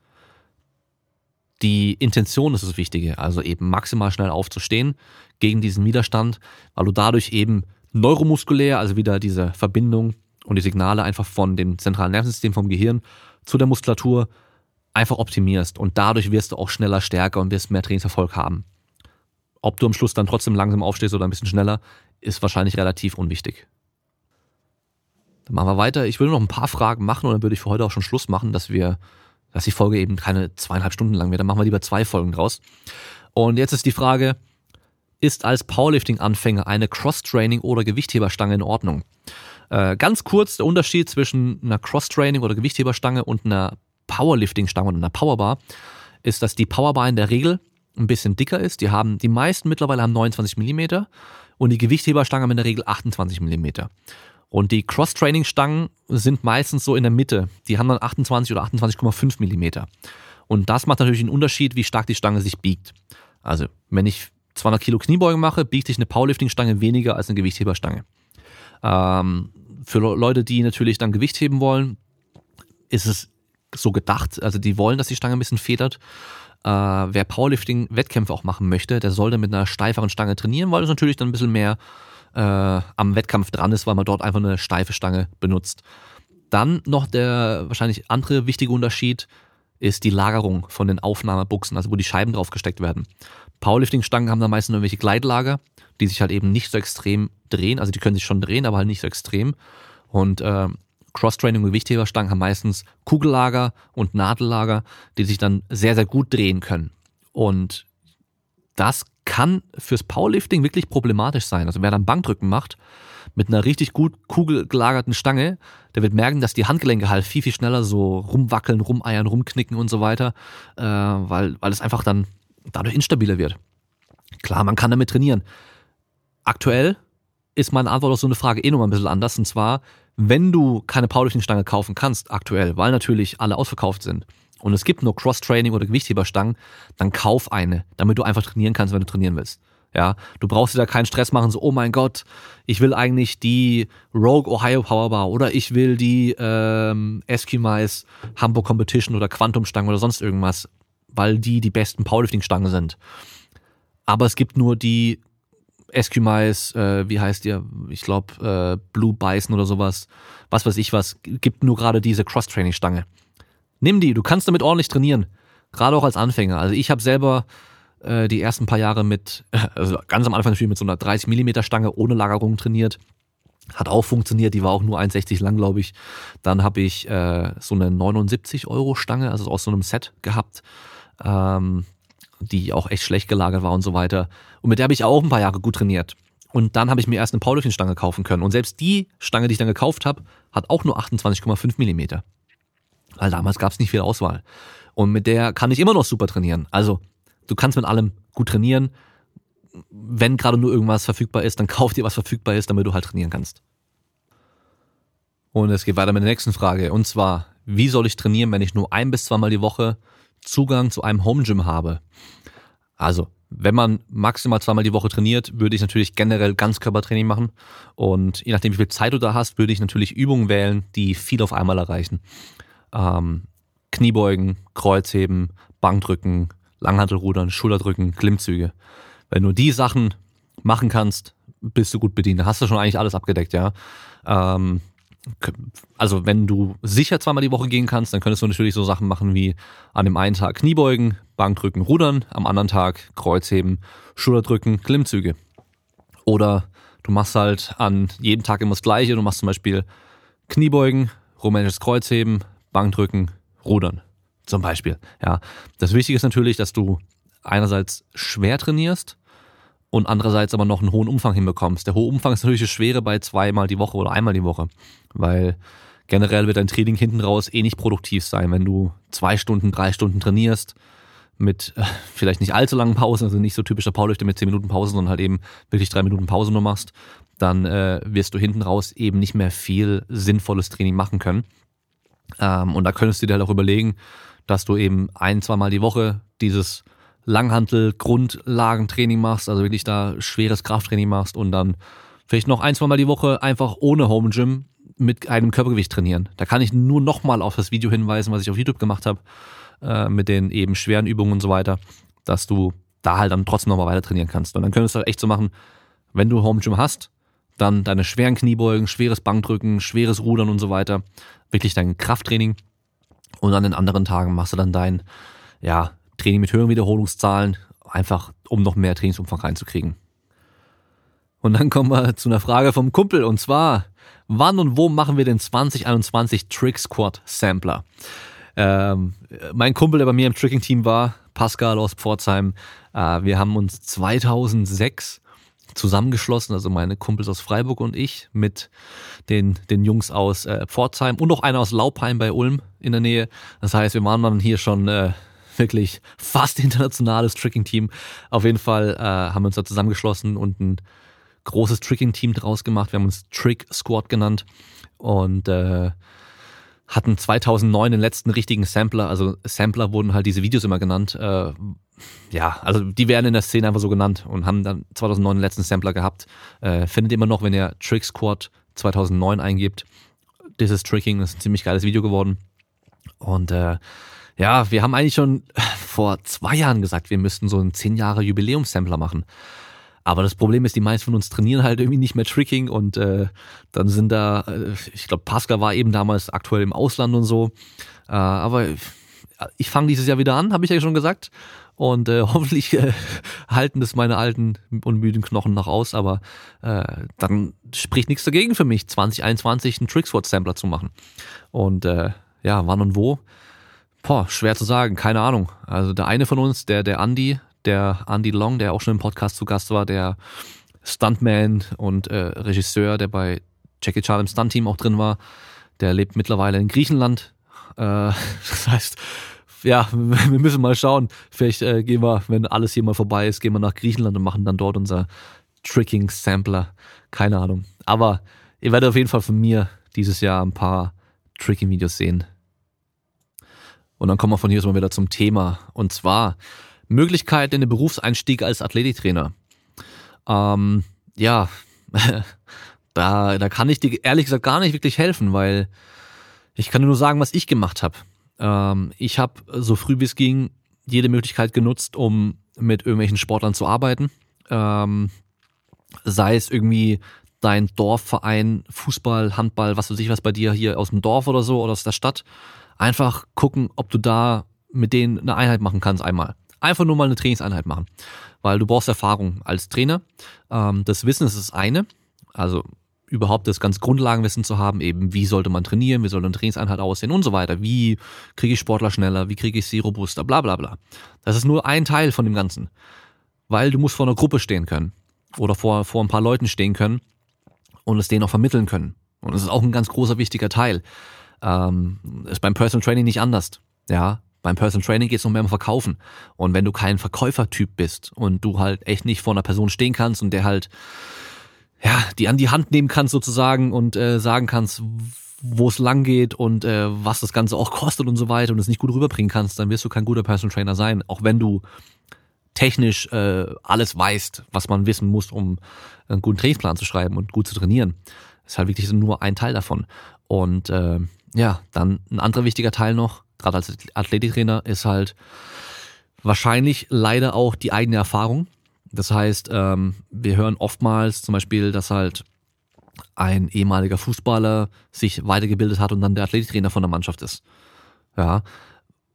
Die Intention ist das Wichtige, also eben maximal schnell aufzustehen gegen diesen Widerstand, weil du dadurch eben neuromuskulär, also wieder diese Verbindung und die Signale einfach von dem zentralen Nervensystem vom Gehirn zu der Muskulatur einfach optimierst und dadurch wirst du auch schneller stärker und wirst mehr Trainingserfolg haben. Ob du am Schluss dann trotzdem langsam aufstehst oder ein bisschen schneller, ist wahrscheinlich relativ unwichtig. Dann machen wir weiter. Ich würde noch ein paar Fragen machen und dann würde ich für heute auch schon Schluss machen, dass wir, dass die Folge eben keine zweieinhalb Stunden lang wird. Dann machen wir lieber zwei Folgen draus. Und jetzt ist die Frage, ist als Powerlifting-Anfänger eine Cross-Training oder Gewichtheberstange in Ordnung? Äh, ganz kurz der Unterschied zwischen einer Cross-Training oder Gewichtheberstange und einer Powerlifting-Stange oder einer Powerbar ist, dass die Powerbar in der Regel ein bisschen dicker ist. Die haben, die meisten mittlerweile haben 29 Millimeter und die Gewichtheberstangen haben in der Regel 28 Millimeter. Und die Cross-Training-Stangen sind meistens so in der Mitte. Die haben dann 28 oder 28,5 Millimeter. Und das macht natürlich einen Unterschied, wie stark die Stange sich biegt. Also, wenn ich 200 Kilo Kniebeugen mache, biegt sich eine Powerlifting-Stange weniger als eine Gewichtheberstange. Ähm, für Leute, die natürlich dann Gewicht heben wollen, ist es so gedacht. Also die wollen, dass die Stange ein bisschen federt. Äh, wer Powerlifting-Wettkämpfe auch machen möchte, der sollte mit einer steiferen Stange trainieren, weil es natürlich dann ein bisschen mehr äh, am Wettkampf dran ist, weil man dort einfach eine steife Stange benutzt. Dann noch der wahrscheinlich andere wichtige Unterschied ist die Lagerung von den Aufnahmebuchsen, also wo die Scheiben drauf gesteckt werden. Powerlifting-Stangen haben da meistens irgendwelche Gleitlager, die sich halt eben nicht so extrem drehen. Also die können sich schon drehen, aber halt nicht so extrem. Und äh, Cross-Training und Gewichtheberstangen haben meistens Kugellager und Nadellager, die sich dann sehr, sehr gut drehen können. Und das kann fürs Powerlifting wirklich problematisch sein. Also wer dann Bankdrücken macht mit einer richtig gut kugelagerten Stange, der wird merken, dass die Handgelenke halt viel, viel schneller so rumwackeln, rumeiern, rumknicken und so weiter, äh, weil, weil es einfach dann dadurch instabiler wird. Klar, man kann damit trainieren. Aktuell ist meine Antwort auf so eine Frage eh nochmal ein bisschen anders. Und zwar, wenn du keine Powerlifting-Stange kaufen kannst aktuell, weil natürlich alle ausverkauft sind und es gibt nur Cross-Training oder Gewichtheberstangen, dann kauf eine, damit du einfach trainieren kannst, wenn du trainieren willst. Ja, du brauchst dir da keinen Stress machen, so, oh mein Gott, ich will eigentlich die Rogue Ohio Powerbar oder ich will die ähm, Eskimais Hamburg Competition oder Quantum Stangen oder sonst irgendwas, weil die die besten Powerlifting-Stangen sind. Aber es gibt nur die Eskimais, äh, wie heißt ihr? Ich glaube, äh, Blue Bison oder sowas. Was weiß ich was. Gibt nur gerade diese Cross-Training-Stange. Nimm die, du kannst damit ordentlich trainieren. Gerade auch als Anfänger. Also ich habe selber äh, die ersten paar Jahre mit, also ganz am Anfang mit so einer 30 Millimeter Stange ohne Lagerung trainiert. Hat auch funktioniert, die war auch nur 1,60 lang, glaube ich. Dann habe ich äh, so eine 79 Euro Stange, also aus so einem Set gehabt. Ähm, die auch echt schlecht gelagert war und so weiter. Und mit der habe ich auch ein paar Jahre gut trainiert. Und dann habe ich mir erst eine Powerlifting-Stange kaufen können. Und selbst die Stange, die ich dann gekauft habe, hat auch nur 28,5 Millimeter. Weil damals gab es nicht viel Auswahl. Und mit der kann ich immer noch super trainieren. Also, du kannst mit allem gut trainieren. Wenn gerade nur irgendwas verfügbar ist, dann kauf dir was verfügbar ist, damit du halt trainieren kannst. Und es geht weiter mit der nächsten Frage. Und zwar, wie soll ich trainieren, wenn ich nur ein bis zweimal die Woche Zugang zu einem Home Gym habe. Also, wenn man maximal zweimal die Woche trainiert, würde ich natürlich generell Ganzkörpertraining machen. Und je nachdem, wie viel Zeit du da hast, würde ich natürlich Übungen wählen, die viel auf einmal erreichen. Ähm, Kniebeugen, Kreuzheben, Bankdrücken, Langhantelrudern, Schulterdrücken, Klimmzüge. Wenn du die Sachen machen kannst, bist du gut bedient. Da hast du schon eigentlich alles abgedeckt, ja. Ähm, also wenn du sicher zweimal die Woche gehen kannst, dann könntest du natürlich so Sachen machen wie an dem einen Tag Kniebeugen, Bankdrücken, Rudern, am anderen Tag Kreuzheben, Schulterdrücken, Klimmzüge. Oder du machst halt an jedem Tag immer das Gleiche. Du machst zum Beispiel Kniebeugen, rumänisches Kreuzheben, Bankdrücken, Rudern. Zum Beispiel. Ja. Das Wichtige ist natürlich, dass du einerseits schwer trainierst, und andererseits aber noch einen hohen Umfang hinbekommst. Der hohe Umfang ist natürlich das Schwere bei zweimal die Woche oder einmal die Woche, weil generell wird dein Training hinten raus eh nicht produktiv sein, wenn du zwei Stunden, drei Stunden trainierst mit äh, vielleicht nicht allzu langen Pausen, also nicht so typischer Powerlifter mit zehn Minuten Pause, sondern halt eben wirklich drei Minuten Pause nur machst, dann äh, wirst du hinten raus eben nicht mehr viel sinnvolles Training machen können. Ähm, und da könntest du dir halt auch überlegen, dass du eben ein, zweimal die Woche dieses Langhantel Grundlagentraining machst, also wirklich da schweres Krafttraining machst und dann vielleicht noch ein, zwei Mal die Woche einfach ohne Home Gym mit einem Körpergewicht trainieren. Da kann ich nur nochmal auf das Video hinweisen, was ich auf YouTube gemacht habe, äh, mit den eben schweren Übungen und so weiter, dass du da halt dann trotzdem nochmal weiter trainieren kannst. Und dann könntest du halt echt so machen, wenn du Home Gym hast, dann deine schweren Kniebeugen, schweres Bankdrücken, schweres Rudern und so weiter, wirklich dein Krafttraining. Und an den anderen Tagen machst du dann dein, ja, Training mit höheren Wiederholungszahlen, einfach um noch mehr Trainingsumfang reinzukriegen. Und dann kommen wir zu einer Frage vom Kumpel und zwar, wann und wo machen wir den 2021 Trick Squad Sampler? Ähm, mein Kumpel, der bei mir im Tricking-Team war, Pascal aus Pforzheim, äh, wir haben uns 2006 zusammengeschlossen, also meine Kumpels aus Freiburg und ich mit den, den Jungs aus äh, Pforzheim und noch einer aus Laupheim bei Ulm in der Nähe. Das heißt, wir waren dann hier schon äh, wirklich fast internationales Tricking-Team. Auf jeden Fall äh, haben wir uns da zusammengeschlossen und ein großes Tricking-Team draus gemacht. Wir haben uns Trick Squad genannt und äh, hatten 2009 den letzten richtigen Sampler. Also Sampler wurden halt diese Videos immer genannt. Äh, ja, also die werden in der Szene einfach so genannt und haben dann 2009 den letzten Sampler gehabt. Äh, findet ihr immer noch, wenn ihr Trick Squad 2009 eingebt. This is Tricking, das ist ein ziemlich geiles Video geworden. Und äh, ja, wir haben eigentlich schon vor zwei Jahren gesagt, wir müssten so einen 10 Jahre Jubiläumssampler machen. Aber das Problem ist, die meisten von uns trainieren halt irgendwie nicht mehr Tricking und äh, dann sind da, äh, ich glaube, Pascal war eben damals aktuell im Ausland und so. Äh, aber ich fange dieses Jahr wieder an, habe ich ja schon gesagt. Und äh, hoffentlich äh, halten das meine alten und müden Knochen noch aus, aber äh, dann spricht nichts dagegen für mich, 2021 einen Tricksword-Sampler zu machen. Und äh, ja, wann und wo? Boah, schwer zu sagen, keine Ahnung. Also der eine von uns, der, der Andy, der Andy Long, der auch schon im Podcast zu Gast war, der Stuntman und äh, Regisseur, der bei Jackie Chan im Stunt-Team auch drin war, der lebt mittlerweile in Griechenland. Äh, das heißt, ja, wir müssen mal schauen. Vielleicht äh, gehen wir, wenn alles hier mal vorbei ist, gehen wir nach Griechenland und machen dann dort unser Tricking-Sampler. Keine Ahnung. Aber ihr werdet auf jeden Fall von mir dieses Jahr ein paar Tricking-Videos sehen. Und dann kommen wir von hier mal wieder zum Thema. Und zwar Möglichkeit in den Berufseinstieg als Athletiktrainer. Ähm, ja, da, da kann ich dir ehrlich gesagt gar nicht wirklich helfen, weil ich kann dir nur sagen, was ich gemacht habe. Ähm, ich habe so früh wie es ging jede Möglichkeit genutzt, um mit irgendwelchen Sportlern zu arbeiten. Ähm, sei es irgendwie dein Dorfverein, Fußball, Handball, was weiß ich was bei dir hier aus dem Dorf oder so oder aus der Stadt. Einfach gucken, ob du da mit denen eine Einheit machen kannst einmal. Einfach nur mal eine Trainingseinheit machen. Weil du brauchst Erfahrung als Trainer. Ähm, das Wissen ist das eine. Also überhaupt das ganz Grundlagenwissen zu haben, eben wie sollte man trainieren, wie soll eine Trainingseinheit aussehen und so weiter. Wie kriege ich Sportler schneller, wie kriege ich sie robuster, bla bla bla. Das ist nur ein Teil von dem Ganzen. Weil du musst vor einer Gruppe stehen können. Oder vor, vor ein paar Leuten stehen können und es denen auch vermitteln können. Und das ist auch ein ganz großer wichtiger Teil. Ähm, ist beim Personal Training nicht anders. Ja, beim Personal Training geht es noch mehr um Verkaufen. Und wenn du kein Verkäufertyp bist und du halt echt nicht vor einer Person stehen kannst und der halt, ja, die an die Hand nehmen kannst sozusagen und äh, sagen kannst, wo es lang geht und äh, was das Ganze auch kostet und so weiter und es nicht gut rüberbringen kannst, dann wirst du kein guter Personal Trainer sein, auch wenn du technisch äh, alles weißt, was man wissen muss, um einen guten Trainingsplan zu schreiben und gut zu trainieren. Das ist halt wirklich nur ein Teil davon. Und äh, ja, dann ein anderer wichtiger Teil noch, gerade als Athletiktrainer, ist halt wahrscheinlich leider auch die eigene Erfahrung. Das heißt, ähm, wir hören oftmals zum Beispiel, dass halt ein ehemaliger Fußballer sich weitergebildet hat und dann der Athletiktrainer von der Mannschaft ist. Ja,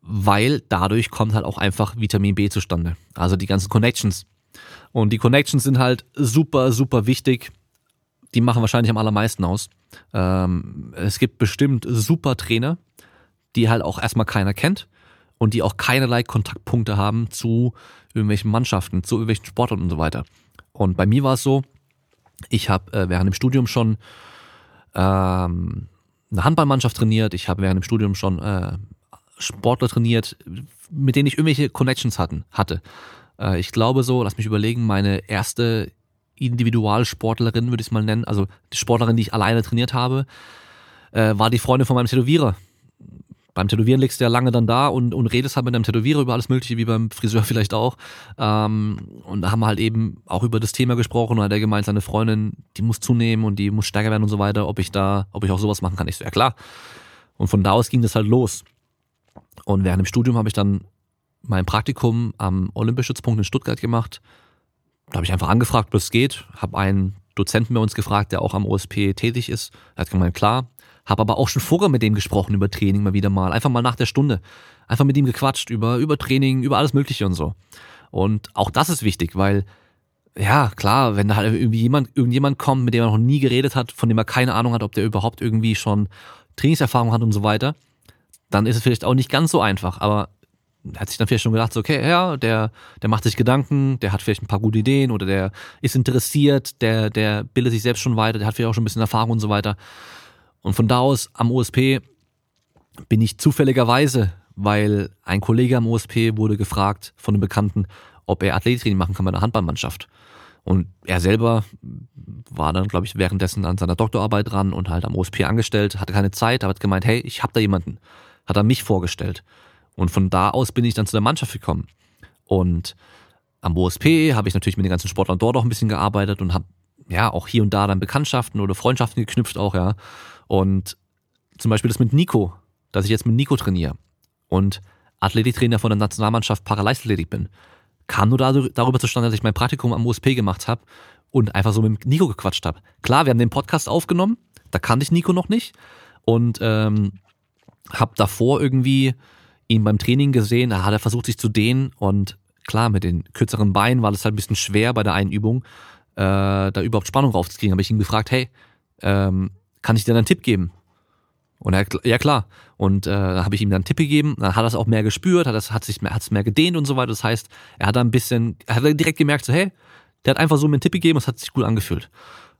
weil dadurch kommt halt auch einfach Vitamin B zustande. Also die ganzen Connections. Und die Connections sind halt super, super wichtig. Die machen wahrscheinlich am allermeisten aus. Ähm, es gibt bestimmt super Trainer, die halt auch erstmal keiner kennt und die auch keinerlei Kontaktpunkte haben zu irgendwelchen Mannschaften, zu irgendwelchen Sportlern und so weiter. Und bei mir war es so, ich habe äh, während dem Studium schon ähm, eine Handballmannschaft trainiert, ich habe während dem Studium schon äh, Sportler trainiert, mit denen ich irgendwelche Connections hatten, hatte. Äh, ich glaube so, lass mich überlegen, meine erste Individualsportlerin, würde ich es mal nennen, also die Sportlerin, die ich alleine trainiert habe, äh, war die Freundin von meinem Tätowierer beim Tätowieren legst du ja lange dann da und, und redest halt mit deinem Tätowierer über alles Mögliche, wie beim Friseur vielleicht auch. Ähm, und da haben wir halt eben auch über das Thema gesprochen und hat er gemeint, seine Freundin, die muss zunehmen und die muss stärker werden und so weiter, ob ich da, ob ich auch sowas machen kann. Ich so, ja klar. Und von da aus ging das halt los. Und während dem Studium habe ich dann mein Praktikum am Olympischützpunkt in Stuttgart gemacht. Da habe ich einfach angefragt, es geht, habe einen Dozenten bei uns gefragt, der auch am OSP tätig ist. Er hat gemeint, klar, habe aber auch schon vorher mit dem gesprochen über Training mal wieder mal. Einfach mal nach der Stunde. Einfach mit ihm gequatscht über, über Training, über alles Mögliche und so. Und auch das ist wichtig, weil, ja, klar, wenn da halt irgendwie jemand, irgendjemand kommt, mit dem er noch nie geredet hat, von dem er keine Ahnung hat, ob der überhaupt irgendwie schon Trainingserfahrung hat und so weiter, dann ist es vielleicht auch nicht ganz so einfach. Aber er hat sich dann vielleicht schon gedacht, so, okay, ja, der, der macht sich Gedanken, der hat vielleicht ein paar gute Ideen oder der ist interessiert, der, der bildet sich selbst schon weiter, der hat vielleicht auch schon ein bisschen Erfahrung und so weiter. Und von da aus am OSP bin ich zufälligerweise, weil ein Kollege am OSP wurde gefragt von einem Bekannten, ob er Athletiktraining machen kann bei einer Handballmannschaft. Und er selber war dann, glaube ich, währenddessen an seiner Doktorarbeit dran und halt am OSP angestellt, hatte keine Zeit, aber hat gemeint, hey, ich habe da jemanden. Hat er mich vorgestellt. Und von da aus bin ich dann zu der Mannschaft gekommen. Und am OSP habe ich natürlich mit den ganzen Sportlern dort auch ein bisschen gearbeitet und habe ja auch hier und da dann Bekanntschaften oder Freundschaften geknüpft auch, ja. Und zum Beispiel das mit Nico, dass ich jetzt mit Nico trainiere und Athletiktrainer von der Nationalmannschaft Paraleichtathletik bin, kam nur darüber zustande, dass ich mein Praktikum am USP gemacht habe und einfach so mit Nico gequatscht habe. Klar, wir haben den Podcast aufgenommen, da kannte ich Nico noch nicht und ähm, habe davor irgendwie ihn beim Training gesehen, da hat er versucht sich zu dehnen und klar, mit den kürzeren Beinen war das halt ein bisschen schwer bei der einen Übung, äh, da überhaupt Spannung raufzukriegen. Habe ich ihn gefragt, hey, ähm, kann ich dir einen Tipp geben? Und er, ja klar. Und äh, da habe ich ihm dann einen Tipp gegeben. Dann hat er es auch mehr gespürt, hat es hat sich mehr, hat's mehr gedehnt und so weiter. Das heißt, er hat da ein bisschen, er hat direkt gemerkt, so hey, der hat einfach so mir einen Tipp gegeben, es hat sich gut angefühlt.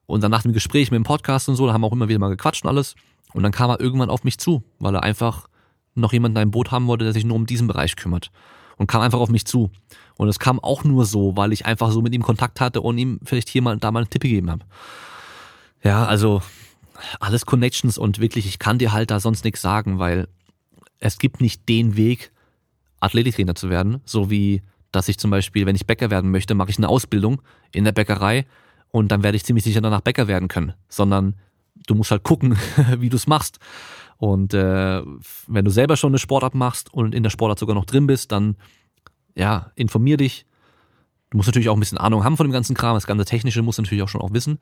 Und dann nach dem Gespräch mit dem Podcast und so, da haben wir auch immer wieder mal gequatscht und alles. Und dann kam er irgendwann auf mich zu, weil er einfach noch jemanden in einem Boot haben wollte, der sich nur um diesen Bereich kümmert. Und kam einfach auf mich zu. Und es kam auch nur so, weil ich einfach so mit ihm Kontakt hatte und ihm vielleicht hier mal da mal einen Tipp gegeben habe. Ja, also alles Connections und wirklich, ich kann dir halt da sonst nichts sagen, weil es gibt nicht den Weg, Athletiktrainer zu werden, so wie dass ich zum Beispiel, wenn ich Bäcker werden möchte, mache ich eine Ausbildung in der Bäckerei und dann werde ich ziemlich sicher danach Bäcker werden können, sondern du musst halt gucken, wie du es machst. Und äh, wenn du selber schon eine Sportart machst und in der Sportart sogar noch drin bist, dann ja, informier dich. Du musst natürlich auch ein bisschen Ahnung haben von dem ganzen Kram. Das ganze Technische musst du natürlich auch schon auch wissen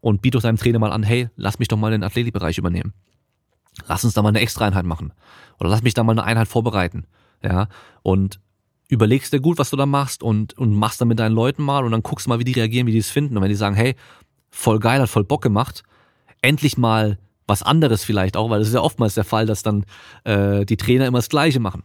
und biet doch deinem Trainer mal an, hey, lass mich doch mal den Athletikbereich übernehmen. Lass uns da mal eine extra Einheit machen. Oder lass mich da mal eine Einheit vorbereiten. Ja, und überlegst dir gut, was du da machst und, und machst dann mit deinen Leuten mal und dann guckst mal, wie die reagieren, wie die es finden. Und wenn die sagen, hey, voll geil, hat voll Bock gemacht, endlich mal was anderes vielleicht auch, weil das ist ja oftmals der Fall, dass dann äh, die Trainer immer das Gleiche machen.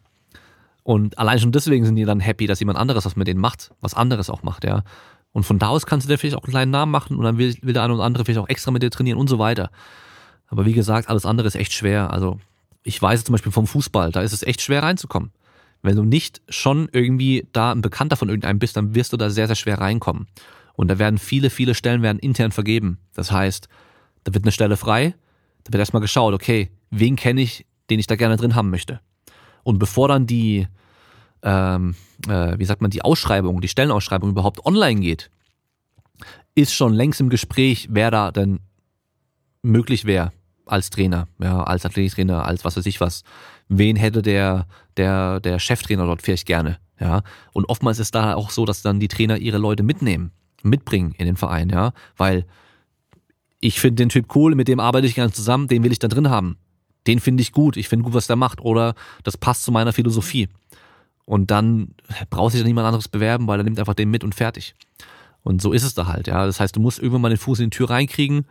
Und allein schon deswegen sind die dann happy, dass jemand anderes was mit denen macht, was anderes auch macht, ja. Und von da aus kannst du dir vielleicht auch einen kleinen Namen machen und dann will, will der eine oder andere vielleicht auch extra mit dir trainieren und so weiter. Aber wie gesagt, alles andere ist echt schwer. Also ich weiß zum Beispiel vom Fußball, da ist es echt schwer reinzukommen. Wenn du nicht schon irgendwie da ein Bekannter von irgendeinem bist, dann wirst du da sehr, sehr schwer reinkommen. Und da werden viele, viele Stellen werden intern vergeben. Das heißt, da wird eine Stelle frei, da wird erstmal geschaut, okay, wen kenne ich, den ich da gerne drin haben möchte. Und bevor dann die, ähm, äh, wie sagt man, die Ausschreibung, die Stellenausschreibung überhaupt online geht, ist schon längst im Gespräch, wer da denn möglich wäre als Trainer, ja, als Athletiktrainer, als was weiß ich was. Wen hätte der, der, der Cheftrainer dort vielleicht gerne, ja. Und oftmals ist da auch so, dass dann die Trainer ihre Leute mitnehmen, mitbringen in den Verein, ja, weil ich finde den Typ cool, mit dem arbeite ich gerne zusammen, den will ich da drin haben. Den finde ich gut, ich finde gut, was der macht oder das passt zu meiner Philosophie. Und dann braucht sich da niemand anderes bewerben, weil er nimmt einfach den mit und fertig. Und so ist es da halt, ja. Das heißt, du musst irgendwann mal den Fuß in die Tür reinkriegen,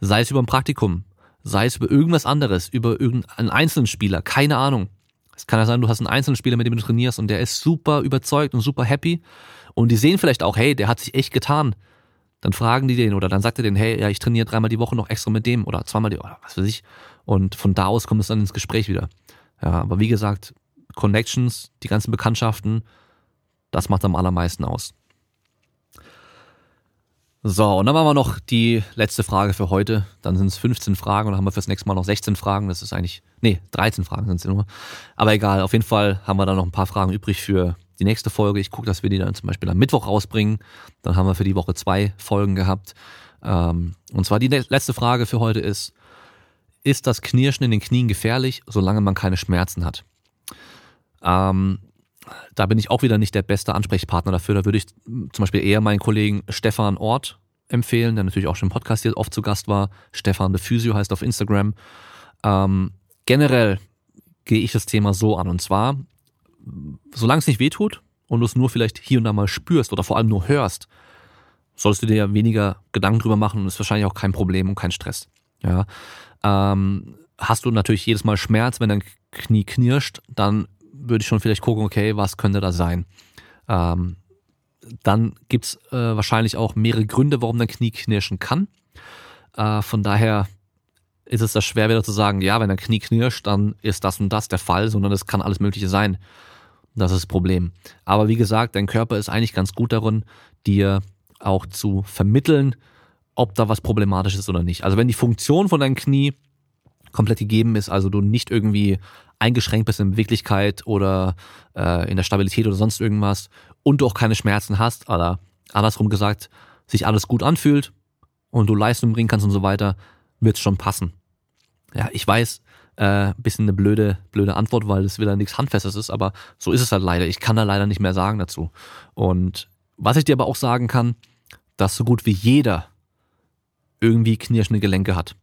sei es über ein Praktikum, sei es über irgendwas anderes, über irgendeinen einzelnen Spieler, keine Ahnung. Es kann ja sein, du hast einen einzelnen Spieler, mit dem du trainierst und der ist super überzeugt und super happy und die sehen vielleicht auch, hey, der hat sich echt getan. Dann fragen die den oder dann sagt er den, hey, ja, ich trainiere dreimal die Woche noch extra mit dem oder zweimal die oder was weiß ich. Und von da aus kommt es dann ins Gespräch wieder. Ja, aber wie gesagt, Connections, die ganzen Bekanntschaften, das macht am allermeisten aus. So, und dann machen wir noch die letzte Frage für heute. Dann sind es 15 Fragen und dann haben wir fürs nächste Mal noch 16 Fragen. Das ist eigentlich, nee, 13 Fragen sind es nur. Aber egal, auf jeden Fall haben wir dann noch ein paar Fragen übrig für die nächste Folge. Ich gucke, dass wir die dann zum Beispiel am Mittwoch rausbringen. Dann haben wir für die Woche zwei Folgen gehabt. Ähm, und zwar die letzte Frage für heute ist, ist das Knirschen in den Knien gefährlich, solange man keine Schmerzen hat? Ähm, da bin ich auch wieder nicht der beste Ansprechpartner dafür. Da würde ich zum Beispiel eher meinen Kollegen Stefan Ort empfehlen, der natürlich auch schon im Podcast hier oft zu Gast war. Stefan de Physio heißt auf Instagram. Ähm, generell gehe ich das Thema so an und zwar, solange es nicht wehtut und du es nur vielleicht hier und da mal spürst oder vor allem nur hörst, solltest du dir ja weniger Gedanken drüber machen und ist wahrscheinlich auch kein Problem und kein Stress. Ja. Ähm, hast du natürlich jedes Mal Schmerz, wenn dein Knie knirscht, dann würde ich schon vielleicht gucken, okay, was könnte da sein? Ähm, dann gibt's äh, wahrscheinlich auch mehrere Gründe, warum dein Knie knirschen kann. Äh, von daher ist es da schwer wieder zu sagen, ja, wenn dein Knie knirscht, dann ist das und das der Fall, sondern es kann alles Mögliche sein. Das ist das Problem. Aber wie gesagt, dein Körper ist eigentlich ganz gut darin, dir auch zu vermitteln, ob da was problematisch ist oder nicht. Also wenn die Funktion von deinem Knie komplett gegeben ist, also du nicht irgendwie eingeschränkt bist in Beweglichkeit oder äh, in der Stabilität oder sonst irgendwas und du auch keine Schmerzen hast, oder andersrum gesagt, sich alles gut anfühlt und du Leistung bringen kannst und so weiter, wird's schon passen. Ja, ich weiß, äh, bisschen eine blöde, blöde Antwort, weil es wieder nichts Handfestes ist, aber so ist es halt leider. Ich kann da leider nicht mehr sagen dazu. Und was ich dir aber auch sagen kann, dass so gut wie jeder irgendwie knirschende Gelenke hat.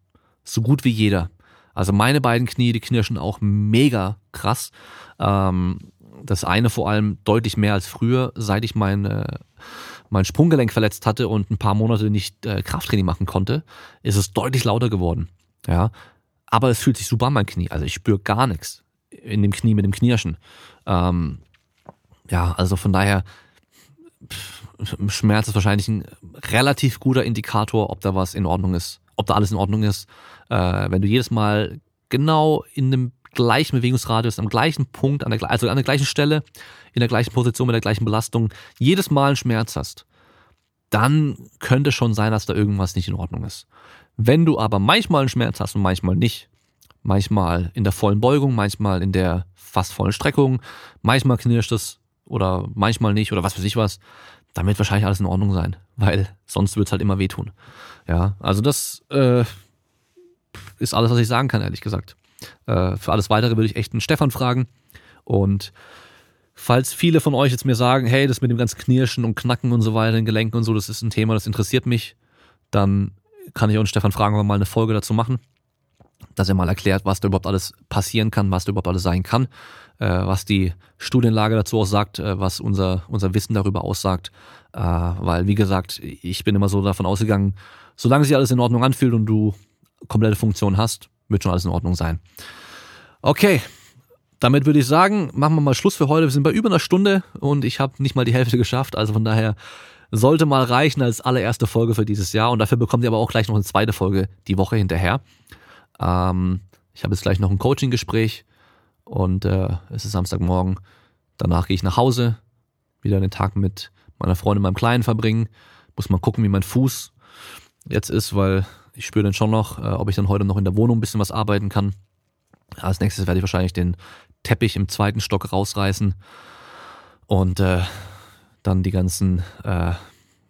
So gut wie jeder. Also meine beiden Knie, die knirschen auch mega krass. Ähm, das eine vor allem deutlich mehr als früher, seit ich mein, äh, mein Sprunggelenk verletzt hatte und ein paar Monate nicht äh, Krafttraining machen konnte, ist es deutlich lauter geworden. Ja, aber es fühlt sich super an, mein Knie. Also ich spüre gar nichts in dem Knie mit dem Knirschen. Ähm, ja, also von daher, Schmerz ist wahrscheinlich ein relativ guter Indikator, ob da was in Ordnung ist, ob da alles in Ordnung ist. Äh, wenn du jedes Mal genau in dem gleichen Bewegungsradius, am gleichen Punkt, an der, also an der gleichen Stelle, in der gleichen Position, mit der gleichen Belastung, jedes Mal einen Schmerz hast, dann könnte schon sein, dass da irgendwas nicht in Ordnung ist. Wenn du aber manchmal einen Schmerz hast und manchmal nicht, manchmal in der vollen Beugung, manchmal in der fast vollen Streckung, manchmal knirscht es oder manchmal nicht oder was weiß ich was, dann wird wahrscheinlich alles in Ordnung sein, weil sonst wird es halt immer wehtun. Ja, also das äh, ist alles, was ich sagen kann, ehrlich gesagt. Äh, für alles weitere würde ich echt einen Stefan fragen. Und falls viele von euch jetzt mir sagen, hey, das mit dem ganzen Knirschen und Knacken und so weiter, den Gelenken und so, das ist ein Thema, das interessiert mich, dann kann ich auch Stefan fragen, ob wir mal eine Folge dazu machen, dass er mal erklärt, was da überhaupt alles passieren kann, was da überhaupt alles sein kann, äh, was die Studienlage dazu aussagt, äh, was unser, unser Wissen darüber aussagt. Äh, weil, wie gesagt, ich bin immer so davon ausgegangen, solange sich alles in Ordnung anfühlt und du komplette Funktion hast, wird schon alles in Ordnung sein. Okay, damit würde ich sagen, machen wir mal Schluss für heute. Wir sind bei über einer Stunde und ich habe nicht mal die Hälfte geschafft. Also von daher sollte mal reichen als allererste Folge für dieses Jahr. Und dafür bekommt ihr aber auch gleich noch eine zweite Folge die Woche hinterher. Ähm, ich habe jetzt gleich noch ein Coaching-Gespräch und äh, es ist Samstagmorgen. Danach gehe ich nach Hause, wieder den Tag mit meiner Freundin, meinem Kleinen verbringen. Muss mal gucken, wie mein Fuß jetzt ist, weil ich spüre dann schon noch, äh, ob ich dann heute noch in der Wohnung ein bisschen was arbeiten kann. Als nächstes werde ich wahrscheinlich den Teppich im zweiten Stock rausreißen und äh, dann die ganzen, äh,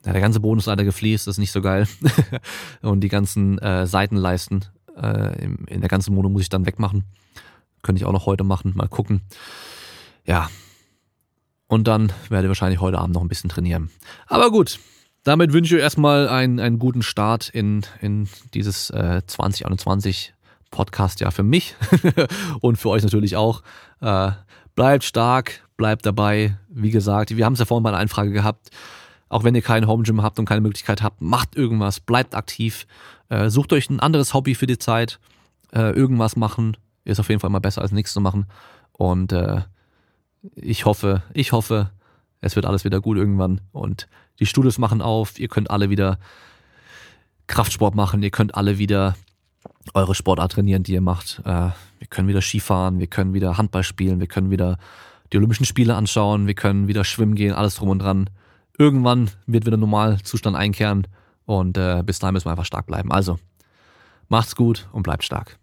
ja, der ganze Boden ist leider gefliest, das ist nicht so geil. und die ganzen äh, Seitenleisten äh, in, in der ganzen Wohnung muss ich dann wegmachen. Könnte ich auch noch heute machen, mal gucken. Ja. Und dann werde ich wahrscheinlich heute Abend noch ein bisschen trainieren. Aber gut, damit wünsche ich erstmal einen, einen guten Start in, in dieses äh, 2021 Podcast-Jahr für mich und für euch natürlich auch. Äh, bleibt stark, bleibt dabei. Wie gesagt, wir haben es ja vorhin bei einer Einfrage gehabt. Auch wenn ihr kein Home Gym habt und keine Möglichkeit habt, macht irgendwas, bleibt aktiv, äh, sucht euch ein anderes Hobby für die Zeit. Äh, irgendwas machen ist auf jeden Fall immer besser als nichts zu machen. Und äh, ich hoffe, ich hoffe, es wird alles wieder gut irgendwann und die Studios machen auf, ihr könnt alle wieder Kraftsport machen, ihr könnt alle wieder eure Sportart trainieren, die ihr macht. Wir können wieder Skifahren, wir können wieder Handball spielen, wir können wieder die Olympischen Spiele anschauen, wir können wieder schwimmen gehen, alles drum und dran. Irgendwann wird wieder Normalzustand einkehren Und äh, bis dahin müssen wir einfach stark bleiben. Also, macht's gut und bleibt stark.